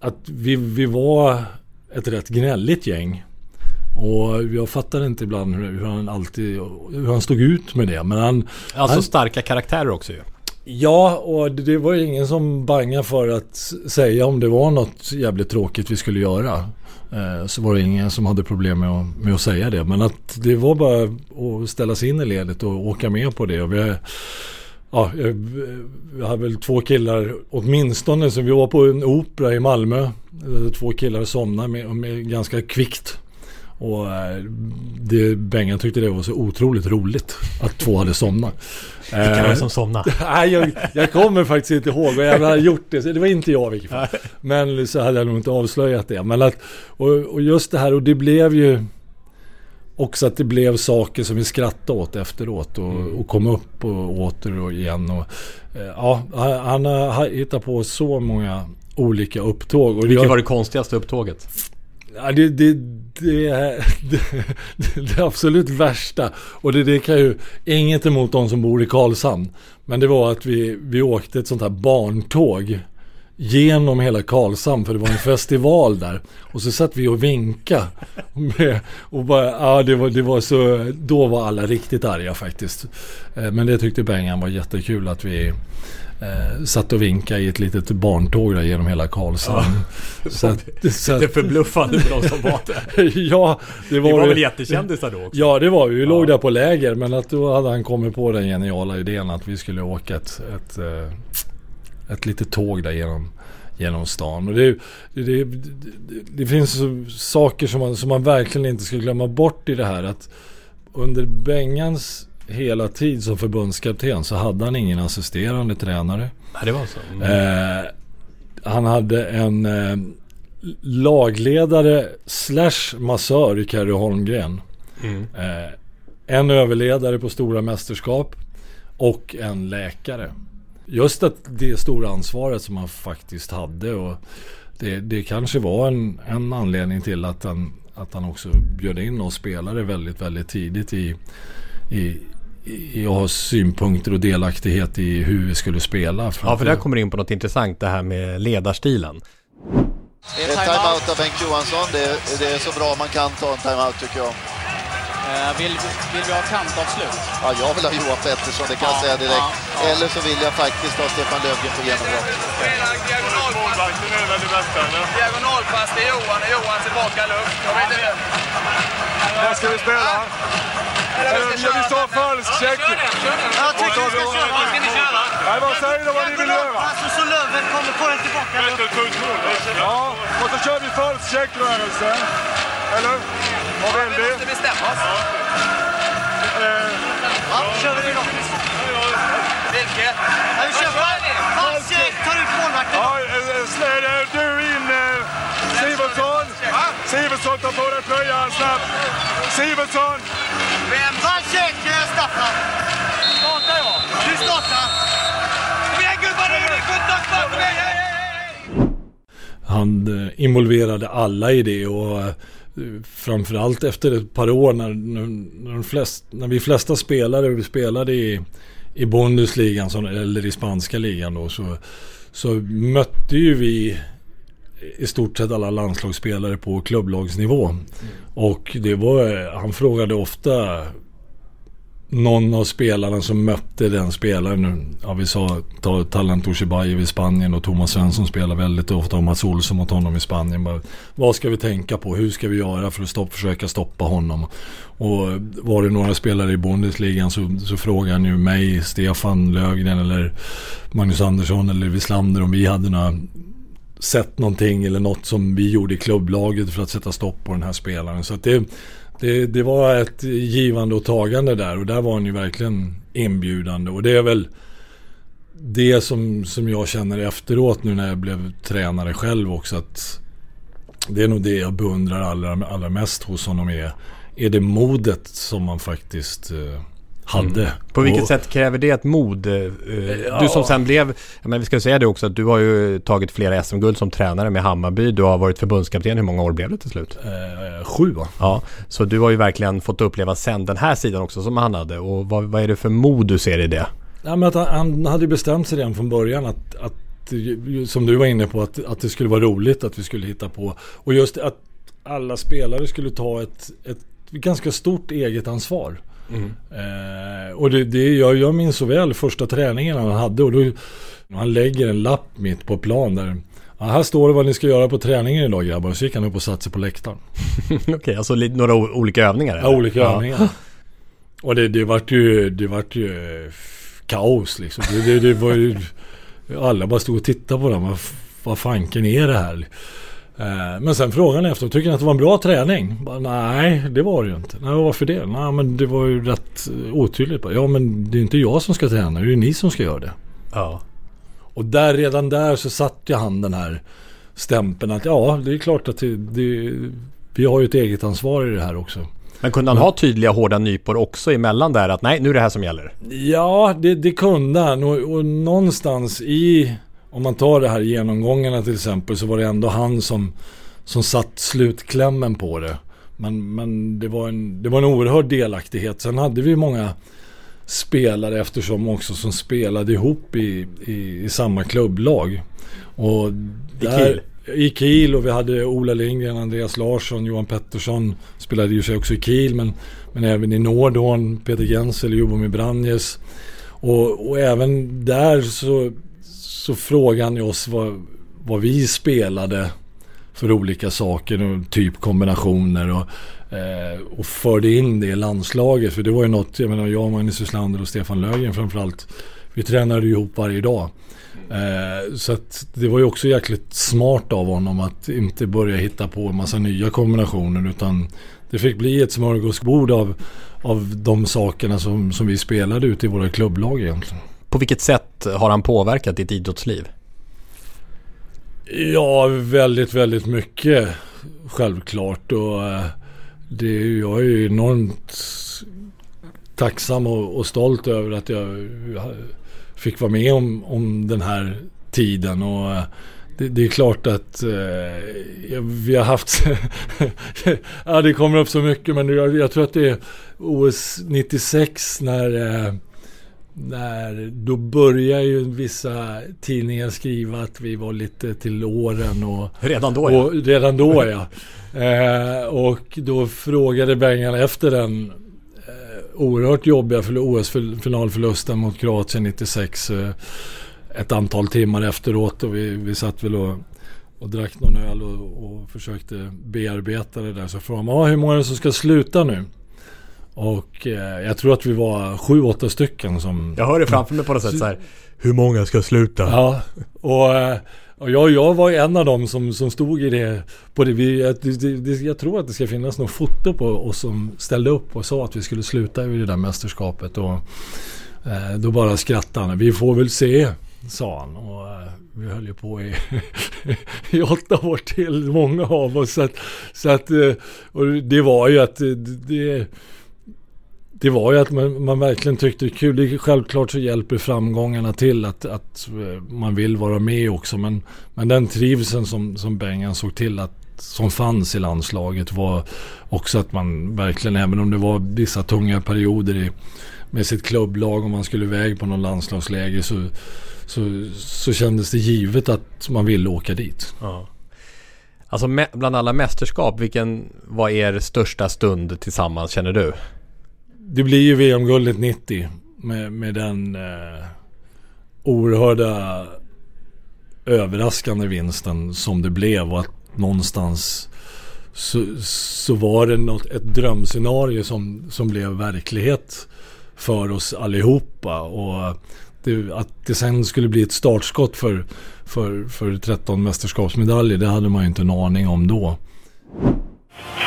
Speaker 18: att vi, vi var ett rätt gnälligt gäng. Och jag fattar inte ibland hur, han alltid, hur han stod ut med det. Men han...
Speaker 1: Alltså
Speaker 18: han,
Speaker 1: starka karaktärer också ju.
Speaker 18: Ja, och det var ju ingen som bangade för att säga om det var något jävligt tråkigt vi skulle göra. Eh, Så var det ingen som hade problem med att, med att säga det. Men att det var bara att ställa sig in i ledet och åka med på det. Och vi, ja, jag- hade väl två killar åtminstone. Så vi var på en opera i Malmö. Två killar somnade med, med ganska kvickt. Och eh, det, Bengan tyckte det var så otroligt roligt att två hade somnat.
Speaker 1: Vilka var det som somnade?
Speaker 18: Nej, jag, jag kommer faktiskt inte ihåg vad jag hade gjort det. Det var inte jag i vilket fall. Men så hade jag nog inte avslöjat det. Men att, och, och just det här, och det blev ju också att det blev saker som vi skrattade åt efteråt och, och kom upp och åter och igen. Och, eh, ja, han, har hittat på så många olika upptåg. Och
Speaker 1: Vilket var det konstigaste upptåget?
Speaker 18: Ja, det, det, det, är- det, det absolut värsta. Och det, det kan ju inget emot de som bor i Karlshamn. Men det var att vi, vi åkte ett sånt här barntåg genom hela Karlshamn för det var en festival där. Och så satt vi och vinka med, och bara, ja det var, det var så, då var alla riktigt arga faktiskt. Eh, men det tyckte Bengan var jättekul att vi eh, satt och vinkade i ett litet barntåg där genom hela Karlshamn.
Speaker 1: Ja.
Speaker 18: Så att- så att-
Speaker 1: Det är förbluffande för de som var där.
Speaker 18: ja, det var,
Speaker 1: Ni var väl jättekändisar då också?
Speaker 18: Ja, det var vi. Vi låg där på läger. Men att då hade han kommit på den geniala idén att vi skulle åka ett, ett, eh, ett litet tåg där genom, genom stan. Och det, det, det, det, finns saker som man, som man verkligen inte ska glömma bort i det här. Att under Bengans hela tid som förbundskapten så hade han ingen assisterande tränare.
Speaker 1: Nej, det var så. Mm.
Speaker 18: Eh, han hade en eh, lagledare slash massör i Kerry Holmgren.
Speaker 1: Mm.
Speaker 18: Eh, en överledare på stora mästerskap och en läkare. Just att det stora ansvaret som han faktiskt hade och det, det kanske var en, en anledning till att han, att han också bjöd in oss spelare väldigt, väldigt tidigt i, i, i att ha synpunkter och delaktighet i hur vi skulle spela.
Speaker 1: Ja, för där kommer in på något intressant, det här med ledarstilen.
Speaker 15: Det är timeout av Bengt Johansson. Det är, det är så bra man kan ta en timeout tycker jag.
Speaker 14: Eh, Vill, vill vi ha kantavslut?
Speaker 15: Ja, jag vill ha Johan Pettersson, det kan jag
Speaker 14: Ja,
Speaker 15: säga direkt.
Speaker 14: ja, ja.
Speaker 15: Eller så vill jag faktiskt ha Stefan Löfgren på genombrott.
Speaker 19: Diagonalpass till Johan och Johan tillbaka luft.
Speaker 17: När ska vi spela?
Speaker 19: Eller vi
Speaker 17: Eh, sa falsk check.
Speaker 19: Jag tycker vi ska köra. Vad ska ni köra?
Speaker 17: Nej, vad säger du vad ni vill göra?
Speaker 19: Så Löven kommer få den tillbaka.
Speaker 17: Ja, och så kör vi falsk checkrörelse. Eller? Vad vill
Speaker 19: Vi
Speaker 17: vi?
Speaker 19: måste bestämma oss.
Speaker 17: Eh,
Speaker 19: Ja, kör vi då. Vilket? Ja, vi kör falsk check. Tar ut målvakten.
Speaker 17: Ja, eh, släder du in... eh, Sivertsson tar på dig tröjan snabbt. Sivertsson!
Speaker 19: Vem var check, Staffan? Startar jag? Du startar! Kom igen gubbar, nu är det 17 kvar! Kom igen! hej, hej, hej!
Speaker 18: Han eh, involverade alla i det och eh, framförallt efter ett par år när, när, flest, när vi flesta spelare vi spelade i, i Bundesligan eller i spanska ligan då så, så mötte ju vi i stort sett alla landslagsspelare på klubblagsnivå. Och det var, han frågade ofta någon av spelarna som mötte den spelaren. Ja, vi sa ta Talent Toshibajev i Spanien och Thomas Svensson spelar väldigt ofta och Mats Olsson mot honom i Spanien. Bara, vad ska vi tänka på? Hur ska vi göra för att stopp, försöka stoppa honom? Och var det några spelare i Bundesligan så, så frågade han ju mig, Stefan Löfgren eller Magnus Andersson eller Wislander om vi hade några sett någonting eller något som vi gjorde i klubblaget för att sätta stopp på den här spelaren. Så att det, det, det var ett givande och tagande där och där var han ju verkligen inbjudande. Och det är väl det som, som jag känner efteråt nu när jag blev tränare själv också. att Det är nog det jag beundrar allra, allra mest hos honom är, är det modet som man faktiskt eh, hade.
Speaker 1: Mm. På vilket
Speaker 18: och,
Speaker 1: sätt kräver det ett mod? Eh,
Speaker 18: Ja.
Speaker 1: Du som sen blev, men vi ska säga det också, att du har ju tagit flera SM-guld som tränare med Hammarby. Du har varit förbundskapten. Hur många år blev det till slut?
Speaker 18: Eh, sju va?
Speaker 1: Ja, så du har ju verkligen fått uppleva sen den här sidan också som han hade. Och vad, vad är det för mod du ser i det?
Speaker 18: Ja, men att han, han hade ju bestämt sig redan från början att, att som du var inne på, att, att det skulle vara roligt att vi skulle hitta på. Och just att alla spelare skulle ta ett, ett ganska stort eget ansvar.
Speaker 1: Mm.
Speaker 18: Eh, och det, det, jag, jag minns så väl första träningen han hade och då han lägger en lapp mitt på plan där. Ja, här står det vad ni ska göra på träningen idag grabbar. Och så gick han upp och satte sig på läktaren.
Speaker 1: Okej, okay, alltså några olika övningar?
Speaker 18: Ja, olika övningar. Och det, det vart ju, det vart ju kaos liksom. Det, det, det var ju, alla bara stod och tittade på dem. Vad, vad fanken är det här? Eh, Men sen frågan efter, tycker ni att det var en bra träning? Bara, Nej, det var det ju inte. Nej, varför det? Nej, men det var ju rätt otydligt. Ja, men det är inte jag som ska träna, det är ju ni som ska göra det.
Speaker 1: Ja.
Speaker 18: Och där, redan där så satte han den här stämpeln att ja, det är klart att det, det, vi har ju ett eget ansvar i det här också.
Speaker 1: Men kunde han ha tydliga hårda nypor också emellan där? Att nej, nu är det här som gäller?
Speaker 18: Ja, det, det kunde han. Och, och någonstans i, om man tar det här genomgångarna till exempel, så var det ändå han som, som satt slutklämmen på det. Men, men det, var en, det var en oerhörd delaktighet. Sen hade vi många spelare eftersom också som spelade ihop i, i, i samma klubblag. Och där? I Kiel och vi hade Ola Lindgren, Andreas Larsson, Johan Pettersson spelade ju sig också i Kiel men, men även i Nordhorn, Peter Gensel, Jobomir Branjes. Och, och även där så, så frågade han ju oss vad, vad vi spelade för olika saker, typ kombinationer och, eh, och förde in det i landslaget. För det var ju något, jag menar jag, Magnus Wislander och Stefan Lögen framförallt, vi tränade ju ihop varje dag. Eh, så att det var ju också jäkligt smart av honom att inte börja hitta på en massa nya kombinationer utan det fick bli ett smörgåsbord av, av de sakerna som, som vi spelade ute i våra klubblag egentligen.
Speaker 1: På vilket sätt har han påverkat ditt idrottsliv?
Speaker 18: Ja, väldigt, väldigt mycket självklart. Och eh, det, jag är ju enormt tacksam och, och stolt över att jag fick vara med om, om den här tiden. Och eh, det, det är klart att eh, vi har haft... ja, det kommer upp så mycket men jag, jag tror att det är OS 96 när... Eh, när, då börjar ju vissa tidningar skriva att vi var lite till åren och...
Speaker 1: Redan då, ja.
Speaker 18: och, Redan då ja. eh, och då frågade Bengan efter den eh, oerhört jobbiga för OS-finalförlusten mot Kroatien 96. Eh, ett antal timmar efteråt och vi, vi satt väl och, och drack någon öl och, och försökte bearbeta det där. Så frågade man, ah, hur många är det som ska sluta nu? Och eh, jag tror att vi var sju, åtta stycken som...
Speaker 1: Jag hör det framför mig på något sätt så här. Hur många ska sluta?
Speaker 18: Ja, och, eh, och jag, jag var en av dem som, som stod i det. På det, vi, jag, det, det, jag tror att det ska finnas något foto på oss som ställde upp och sa att vi skulle sluta i det där mästerskapet. Och eh, då bara skrattade han. Vi får väl se, sa han. Och, eh, vi höll ju på i, i åtta år till, många av oss. Så att, så att eh, och det var ju att det, det var ju att man, man verkligen tyckte det var kul. Självklart så hjälper framgångarna till att, att eh, man vill vara med också. Men, men den trivseln som, som Bengan såg till att som fanns i landslaget var också att man verkligen, även om det var vissa tunga perioder i, med sitt klubblag om man skulle iväg på någon landslagsläger så, så, så kändes det givet att man ville åka dit.
Speaker 1: Ja. Alltså bland alla mästerskap, vilken var er största stund tillsammans känner du?
Speaker 18: Det blir ju VM-guldet 90 med, med den eh, oerhörda överraskande vinsten som det blev och att någonstans så, så var det något, ett drömscenario som, som blev verklighet för oss allihopa. Och det, att det sen skulle bli ett startskott för, för, för 13 mästerskapsmedaljer, det hade man ju inte en aning om då.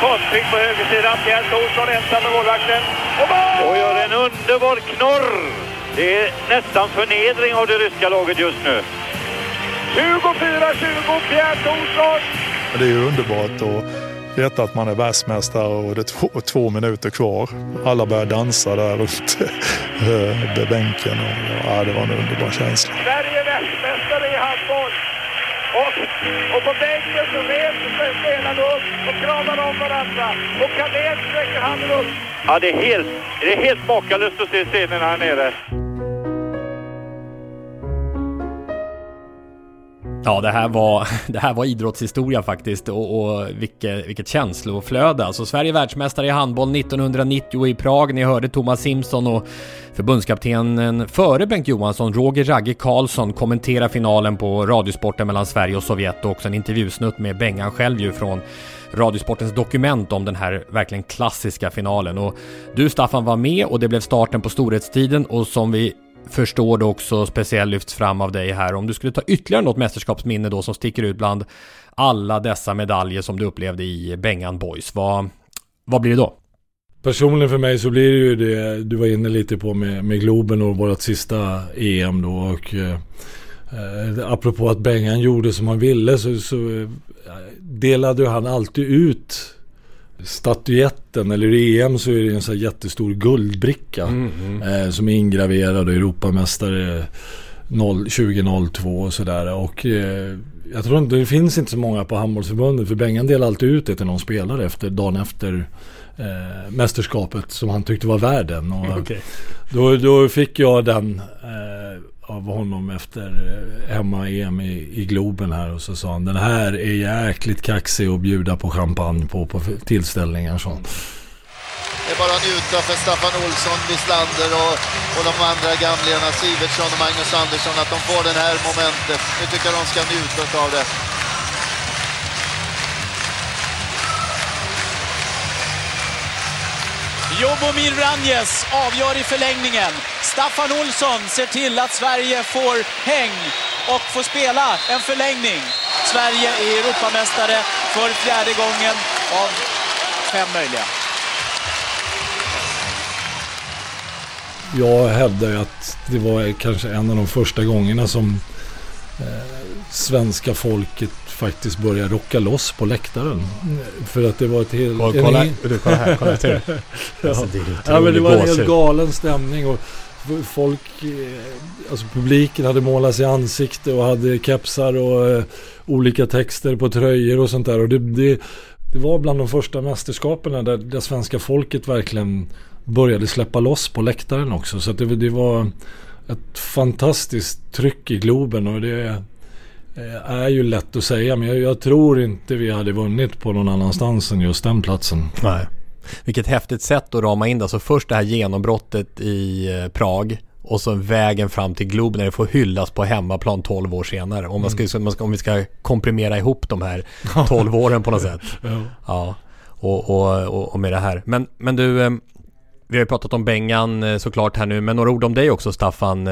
Speaker 19: Konstring på högersidan, Pierre Thorsson ensam med målvakten. Och gör en underbar knorr! Det är nästan förnedring av det ryska laget just nu. 24-20, Pierre Thorsson!
Speaker 17: Det är ju underbart att veta att man är världsmästare och det är två, två minuter kvar. Alla börjar dansa där runt äh, bänken. Och, ja, det var en underbar känsla.
Speaker 19: Sverige är världsmästare i handboll. Och, och på bänken så reser sig spelarna upp och kramar om varandra. Och Carlén sträcker handen upp. Ja, det är helt, det är helt makalöst att se scenen här nere.
Speaker 1: Ja, det här var, det här var idrottshistoria faktiskt och, och vilket, vilket känsloflöde. Alltså Sverige världsmästare i handboll 1990 i Prag. Ni hörde Thomas Simpson och förbundskaptenen före Bengt Johansson, Roger Ragge Karlsson, kommentera finalen på Radiosporten mellan Sverige och Sovjet och också en intervjusnutt med Bengan själv ju från Radiosportens dokument om den här verkligen klassiska finalen. Och du Staffan var med och det blev starten på storhetstiden och som vi förstår du också speciellt lyfts fram av dig här. Om du skulle ta ytterligare något mästerskapsminne då som sticker ut bland alla dessa medaljer som du upplevde i Bengan Boys. Vad, vad blir det då?
Speaker 18: Personligen för mig så blir det ju det du var inne lite på med, med Globen och vårt sista EM då. Och, eh, eh, apropå att Bengan gjorde som han ville så, så eh, delade han alltid ut statyetten eller i EM så är det en sån här jättestor guldbricka mm, mm. Eh, som är ingraverad och Europamästare 2002 och sådär. Och eh, jag tror inte det finns inte så många på handbollsförbundet för Bengan delar alltid ut det till någon spelare efter dagen efter eh, mästerskapet som han tyckte var värden. Och okay. då, då fick jag den eh, av honom efter eh, hemma-EM i, i Globen här och så sa han den här är jäkligt kaxig att bjuda på champagne på, på tillställningar. Så.
Speaker 15: Det är bara att njuta för Staffan Olsson, Wislander och, och de andra gamlingarna, Sivertsson och Magnus Andersson, att de får det här momentet. Nu tycker jag de ska njuta av det.
Speaker 14: Jobomir Vranjes avgör i förlängningen. Staffan Olsson ser till att Sverige får häng och får spela en förlängning. Sverige är Europamästare för fjärde gången av fem möjliga.
Speaker 18: Jag hävdar ju att det var kanske en av de första gångerna som eh, svenska folket faktiskt börja rocka loss på läktaren. För att det var ett helt...
Speaker 1: Kolla, kolla, en, du, kolla här, kolla
Speaker 18: ja. Alltså, det ja, men det var en helt galen stämning. Och folk, eh, alltså publiken hade målat sig i ansikte och hade kepsar och uh, olika texter på tröjor och sånt där. Och det, det, det var bland de första mästerskapen där, där svenska folket verkligen började släppa loss på läktaren också. Så det, det var ett fantastiskt tryck i Globen och det Eh, är ju lätt att säga men jag, jag, tror inte vi hade vunnit på någon annanstans än just den platsen.
Speaker 1: Nej. Vilket häftigt sätt att rama in det. Alltså först det här genombrottet i eh, Prag och så vägen fram till Globen när det får hyllas på hemmaplan 12 år senare. Om, man ska, mm. om vi ska komprimera ihop de här 12 åren på något sätt. ja. ja. Och, och, och, med det här. Men, men du, eh, vi har ju pratat om Bengan såklart här nu, men några ord om dig också Staffan.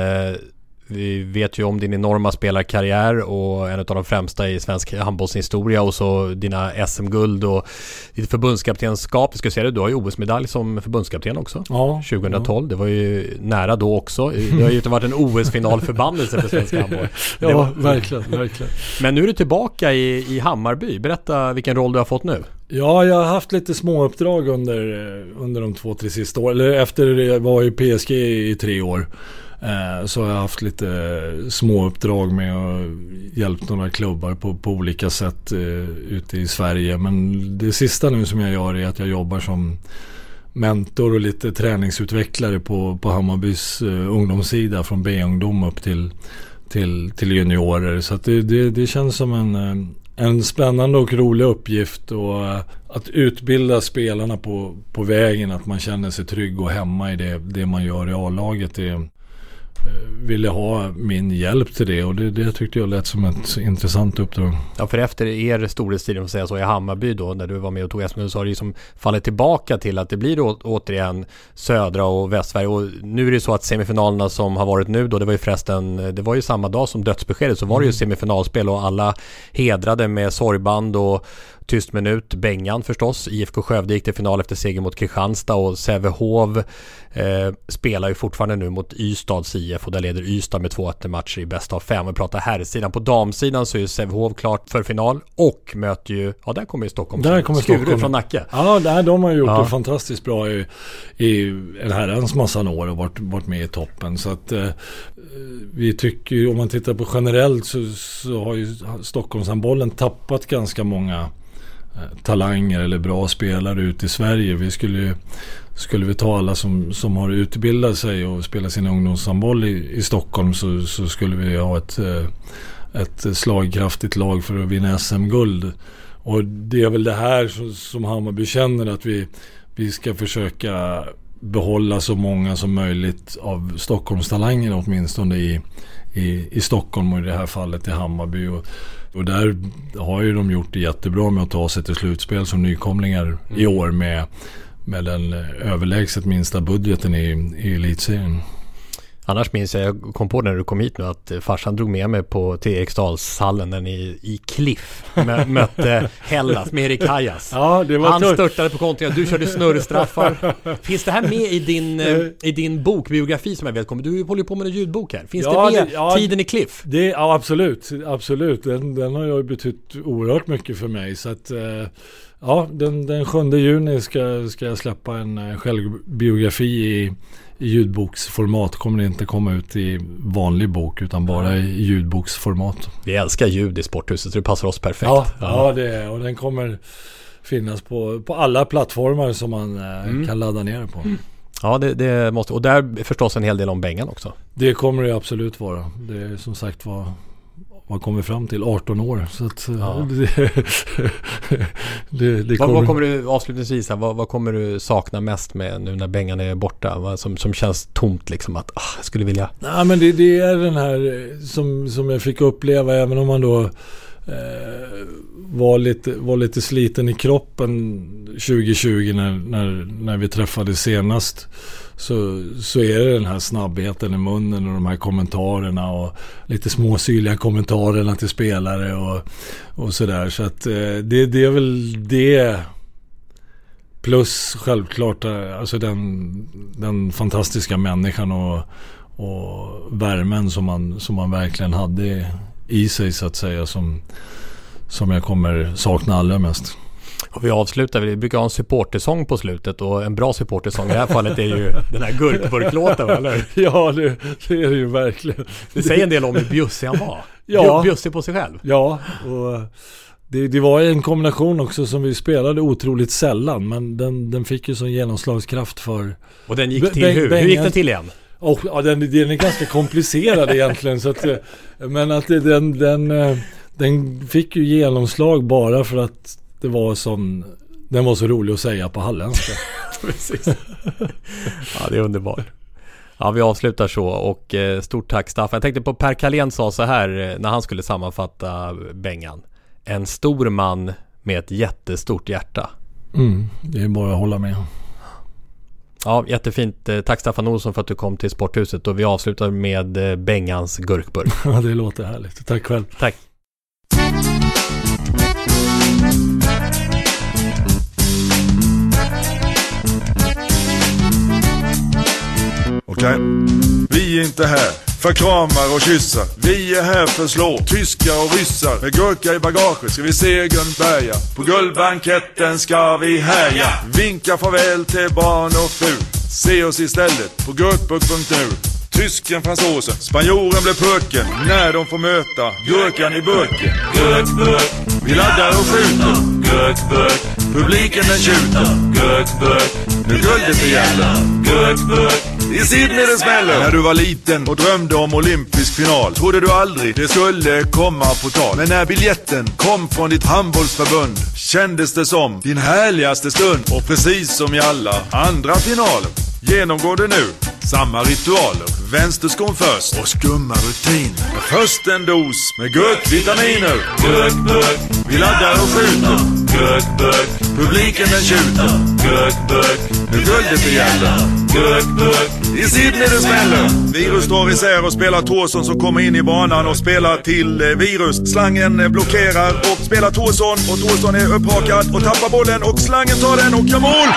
Speaker 1: Vi vet ju om din enorma spelarkarriär och en av de främsta i svensk handbollshistoria och så dina SM-guld och ditt förbundskaptenskap. Du ska säga det, du har ju OS-medalj som förbundskapten också.
Speaker 18: Ja,
Speaker 1: 2012. Det var ju nära då också. Det har ju inte varit en OS-finalförbannelse för svensk handboll.
Speaker 18: Ja,
Speaker 1: var-
Speaker 18: verkligen, verkligen.
Speaker 1: Men nu är du tillbaka i, i Hammarby. Berätta vilken roll du har fått nu.
Speaker 18: Ja, jag har haft lite småuppdrag under, eh, under de två, tre sista åren. Eller efter jag var i PSG i tre år eh, Så har jag haft lite eh, små småuppdrag med att hjälpt några klubbar på, på olika sätt eh, ute i Sverige. Men det sista nu som jag gör är att jag jobbar som mentor och lite träningsutvecklare på, på Hammarbys eh, ungdomssida från B-ungdom upp till, till, till juniorer. Så att det, det, det känns som en, eh, en spännande och rolig uppgift och eh, att utbilda spelarna på, på vägen, att man känner sig trygg och hemma i det, det man gör i A-laget. Det, ville ha min hjälp till det och det, det tyckte jag lät som ett intressant uppdrag.
Speaker 1: Ja, för efter er storhetstid, om säger så, i Hammarby då, när du var med och tog SM, så har det liksom fallit tillbaka till att det blir å- återigen södra och Västsverige. Och nu är det så att semifinalerna som har varit nu då, det var ju förresten, det var ju samma dag som dödsbeskedet, så var det ju
Speaker 18: Mm.
Speaker 1: semifinalspel och alla hedrade med sorgband och tyst minut. Bengan förstås. IFK Skövde gick till final efter seger mot Kristianstad och Sävehof eh, spelar ju fortfarande nu mot Ystads IF och där leder Ystad med 2-1 matcher i bäst av fem. Vi pratar herrsidan. På damsidan så är ju Sävehof klart för final och möter ju, ja där kommer ju Stockholm.
Speaker 18: Där kommer
Speaker 1: Skuru
Speaker 18: Stockholm.
Speaker 1: från Nacke.
Speaker 18: Ja, där, de har gjort
Speaker 1: Ja.
Speaker 18: det fantastiskt bra i, i en herrans massa år och varit, varit med i toppen. Så att eh, vi tycker ju, om man tittar på generellt så, så har ju Stockholmshandbollen tappat ganska många talanger eller bra spelare ut i Sverige. Vi skulle ju skulle vi ta alla som, som har utbildat sig och spelat sin ungdomshandboll i, i Stockholm så, så skulle vi ha ett, eh, ett slagkraftigt lag för att vinna SM-guld. Och det är väl det här som, som Hammarby känner att vi, vi ska försöka behålla så många som möjligt av Stockholmstalangerna åtminstone i, i, i Stockholm och i det här fallet i Hammarby. Och, och där har ju de gjort det jättebra med att ta sig till slutspel som nykomlingar i år med, med den överlägset minsta budgeten i, i elitserien.
Speaker 1: Annars minns jag, jag kom på när du kom hit nu att eh, farsan drog med mig på till Eriksdalshallen när ni i Cliff mö, mötte Hellas med Erik Hajas.
Speaker 18: Ja, det var
Speaker 1: Han
Speaker 18: tufft.
Speaker 1: störtade på kontringen, du körde snurrstraffar. Finns det här med i din, eh, i din bok, biografi som jag vet kommer? Du håller ju på med en ljudbok här. Finns
Speaker 18: Ja,
Speaker 1: det med
Speaker 18: det- ja,
Speaker 1: tiden i Cliff?
Speaker 18: Det, ja absolut, absolut. Den, den har ju betytt oerhört mycket för mig. Så att, eh, ja, den, den 7 juni ska, ska jag släppa en eh, självbiografi i, i ljudboksformat. Kommer det inte komma ut i vanlig bok utan bara i ljudboksformat.
Speaker 1: Vi älskar ljud i Sporthuset så det passar oss perfekt.
Speaker 18: Ja, ja. det är och den kommer finnas på, på alla plattformar som man eh,
Speaker 1: Mm.
Speaker 18: kan ladda ner på.
Speaker 1: Ja, det, det måste, och där är förstås en hel del om Bengan också.
Speaker 18: Det kommer det absolut vara. Det är som sagt vad vad kommer fram till 18 år. Så att, eh,
Speaker 1: Ja.
Speaker 18: det, det, det
Speaker 1: Vad, vad kommer du avslutningsvis, här, vad, vad kommer du sakna mest med nu när Bengan är borta? Vad som, som känns tomt liksom att ah, jag skulle vilja...
Speaker 18: Nej men det, det är den här eh, som, som jag fick uppleva även om man då eh, var, lite, var lite sliten i kroppen 2020 när, när, när vi träffades senast. Så, så är det den här snabbheten i munnen och de här kommentarerna och lite småsyrliga kommentarerna till spelare och, och sådär. Så att eh, det, det är väl det Plus självklart eh, alltså den, den fantastiska människan och, och värmen som man, som man verkligen hade i sig så att säga som, som jag kommer sakna allra mest.
Speaker 1: Och vi avslutar, vi brukar ha en supportersång på slutet och en bra supportersång i det här fallet är ju den här gurkburklåten, eller?
Speaker 18: Ja, det, det är det ju verkligen.
Speaker 1: Det säger en del om hur bjussig han var.
Speaker 18: Ja.
Speaker 1: Bjussig på sig själv.
Speaker 18: Ja, och det, det var en kombination också som vi spelade otroligt sällan men den, den fick ju sån genomslagskraft för
Speaker 1: Och den gick till hur? Hur gick den till igen?
Speaker 18: Och, ja, den, den är ganska komplicerad egentligen. Så att, men att den, den, den fick ju genomslag bara för att det var sån, den var så rolig att säga på halländska.
Speaker 1: Precis. Ja, det är underbart. Ja, vi avslutar så och eh, stort tack Staffan. Jag tänkte på Per Kalén sa så här eh, när han skulle sammanfatta Bengan. En stor man med ett jättestort hjärta.
Speaker 18: Mm, det är bara att hålla med.
Speaker 1: Ja, jättefint. Eh, Tack Staffan Olsson för att du kom till Sporthuset och vi avslutar med Bengans gurkburk.
Speaker 18: Ja, det låter härligt. Tack själv.
Speaker 1: Tack.
Speaker 20: Okej? Vi är inte här för kramar och kyssar. Vi är här för att slå tyskar och ryssar. Med gurka i bagaget ska vi segern bärga. På guldbanketten ska vi härja. Vinka farväl till barn och fru. Se oss istället på gurkburk.nu. Tysken, fransosen, spanjoren blev pöken. när de får möta gurkan i burken. Gurkburk, vi laddar och skjuter. Gurkburk, publiken den tjuter. Gurkburk, nu guldet det gäller. Gurkburk, i Sydney det smäller. När du var liten och drömde om olympisk final trodde du aldrig det skulle komma på tal. Men när biljetten kom från ditt handbollsförbund kändes det som din härligaste stund. Och precis som i alla andra finaler genomgår du nu samma ritualer. Vänsterskon först och skumma rutiner. Först en dos med gurkvitaminer. Gurkburk, vi laddar och skjuter. Gurkburk, publiken den tjuter. Gurkburk, nu guldet det gäller. Gurkburk, i Sydney det smäller. Virus drar isär och spelar Torsson som kommer in i banan och spelar till eh, Virus. Slangen eh, blockerar och spelar Torsson och Torsson är upphakad och tappar bollen och slangen tar den och gör mål!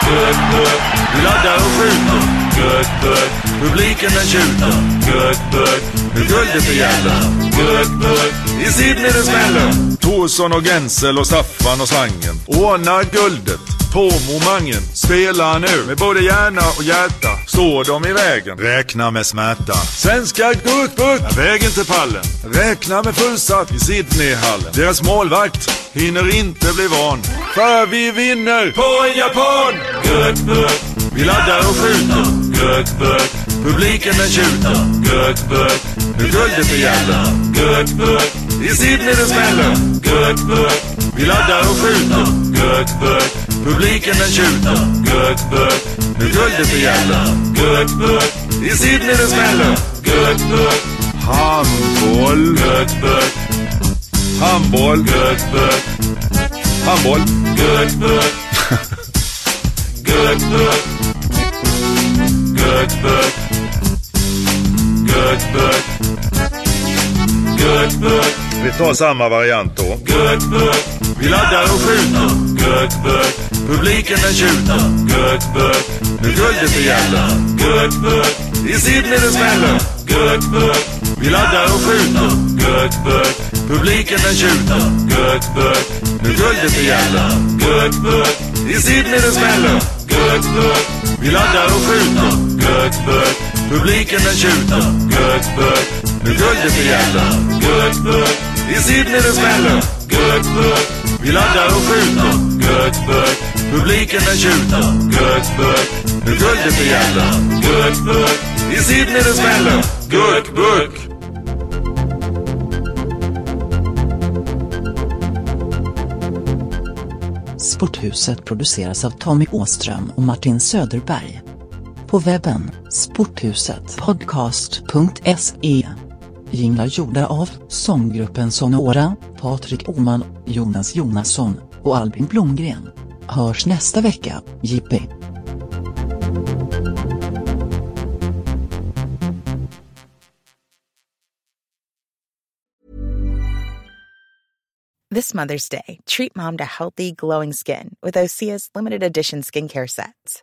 Speaker 20: Gurkburk, vi laddar och skjuter. Gurkburk, publiken den tjuter. Gurkburk, nu guldet det gäller. Gurkburk, i Sydney det smäller. Torsson och Gensel och Staffan och slangen. Ordnar guldet på momangen. Spela nu med både hjärna och hjärta. Står de i vägen? Räkna med smärta. Svenska gurkburk är vägen till pallen. Räkna med fullsatt i Sydneyhallen. Deras målvakt hinner inte bli van. För vi vinner på en japan! Gurkburk, vi laddar och skjuter. Gurkburk, publiken den tjuter. Gurkburk, nu guldet det gäller. Gurkburk, i Sydney det smäller. Gurkburk, vi laddar och skjuter. Gurkburk, publiken den tjuter. Gurkburk, nu guldet det gäller. Gurkburk, i Sydney det smäller. Gurkburk, handboll. Gurkburk, handboll. Gurkburk, handboll. Gurkburk, Gurkburk, Gurkburk, Gurkburk, Gurkburk. Vi tar samma variant då. Gurkburk, vi laddar och skjuter. Gurkburk, publiken den tjuter. Gurkburk, nu guldet det gäller. Gurkburk, i Sydney det smäller. Gurkburk, vi laddar och skjuter. Gurkburk, publiken den tjuter. Gurkburk, nu guldet det gäller. Gurkburk, i Sydney det smäller. Gurkburk, vi laddar och skjuter. Gurkburk, publiken den tjuter. Gurkburk, nu guldet det gäller. Gurkburk, i Sydney det smäller. Gurkburk, vi laddar och skjuter. Gurkburk, publiken den tjuter. Gurkburk, nu guldet det gäller. Gurkburk, i Sydney det smäller. Gurkburk.
Speaker 2: Sporthuset produceras av Tommy Åström och Martin Söderberg. På webben sporthusetpodcast.se Jinglar gjorda av sånggruppen Sonora, Patrik Oman, Jonas Jonasson och Albin Blomgren. Hörs nästa vecka, Jippi.
Speaker 21: This Mother's Day, treat mom to healthy, glowing skin with Osea's limited edition skincare sets.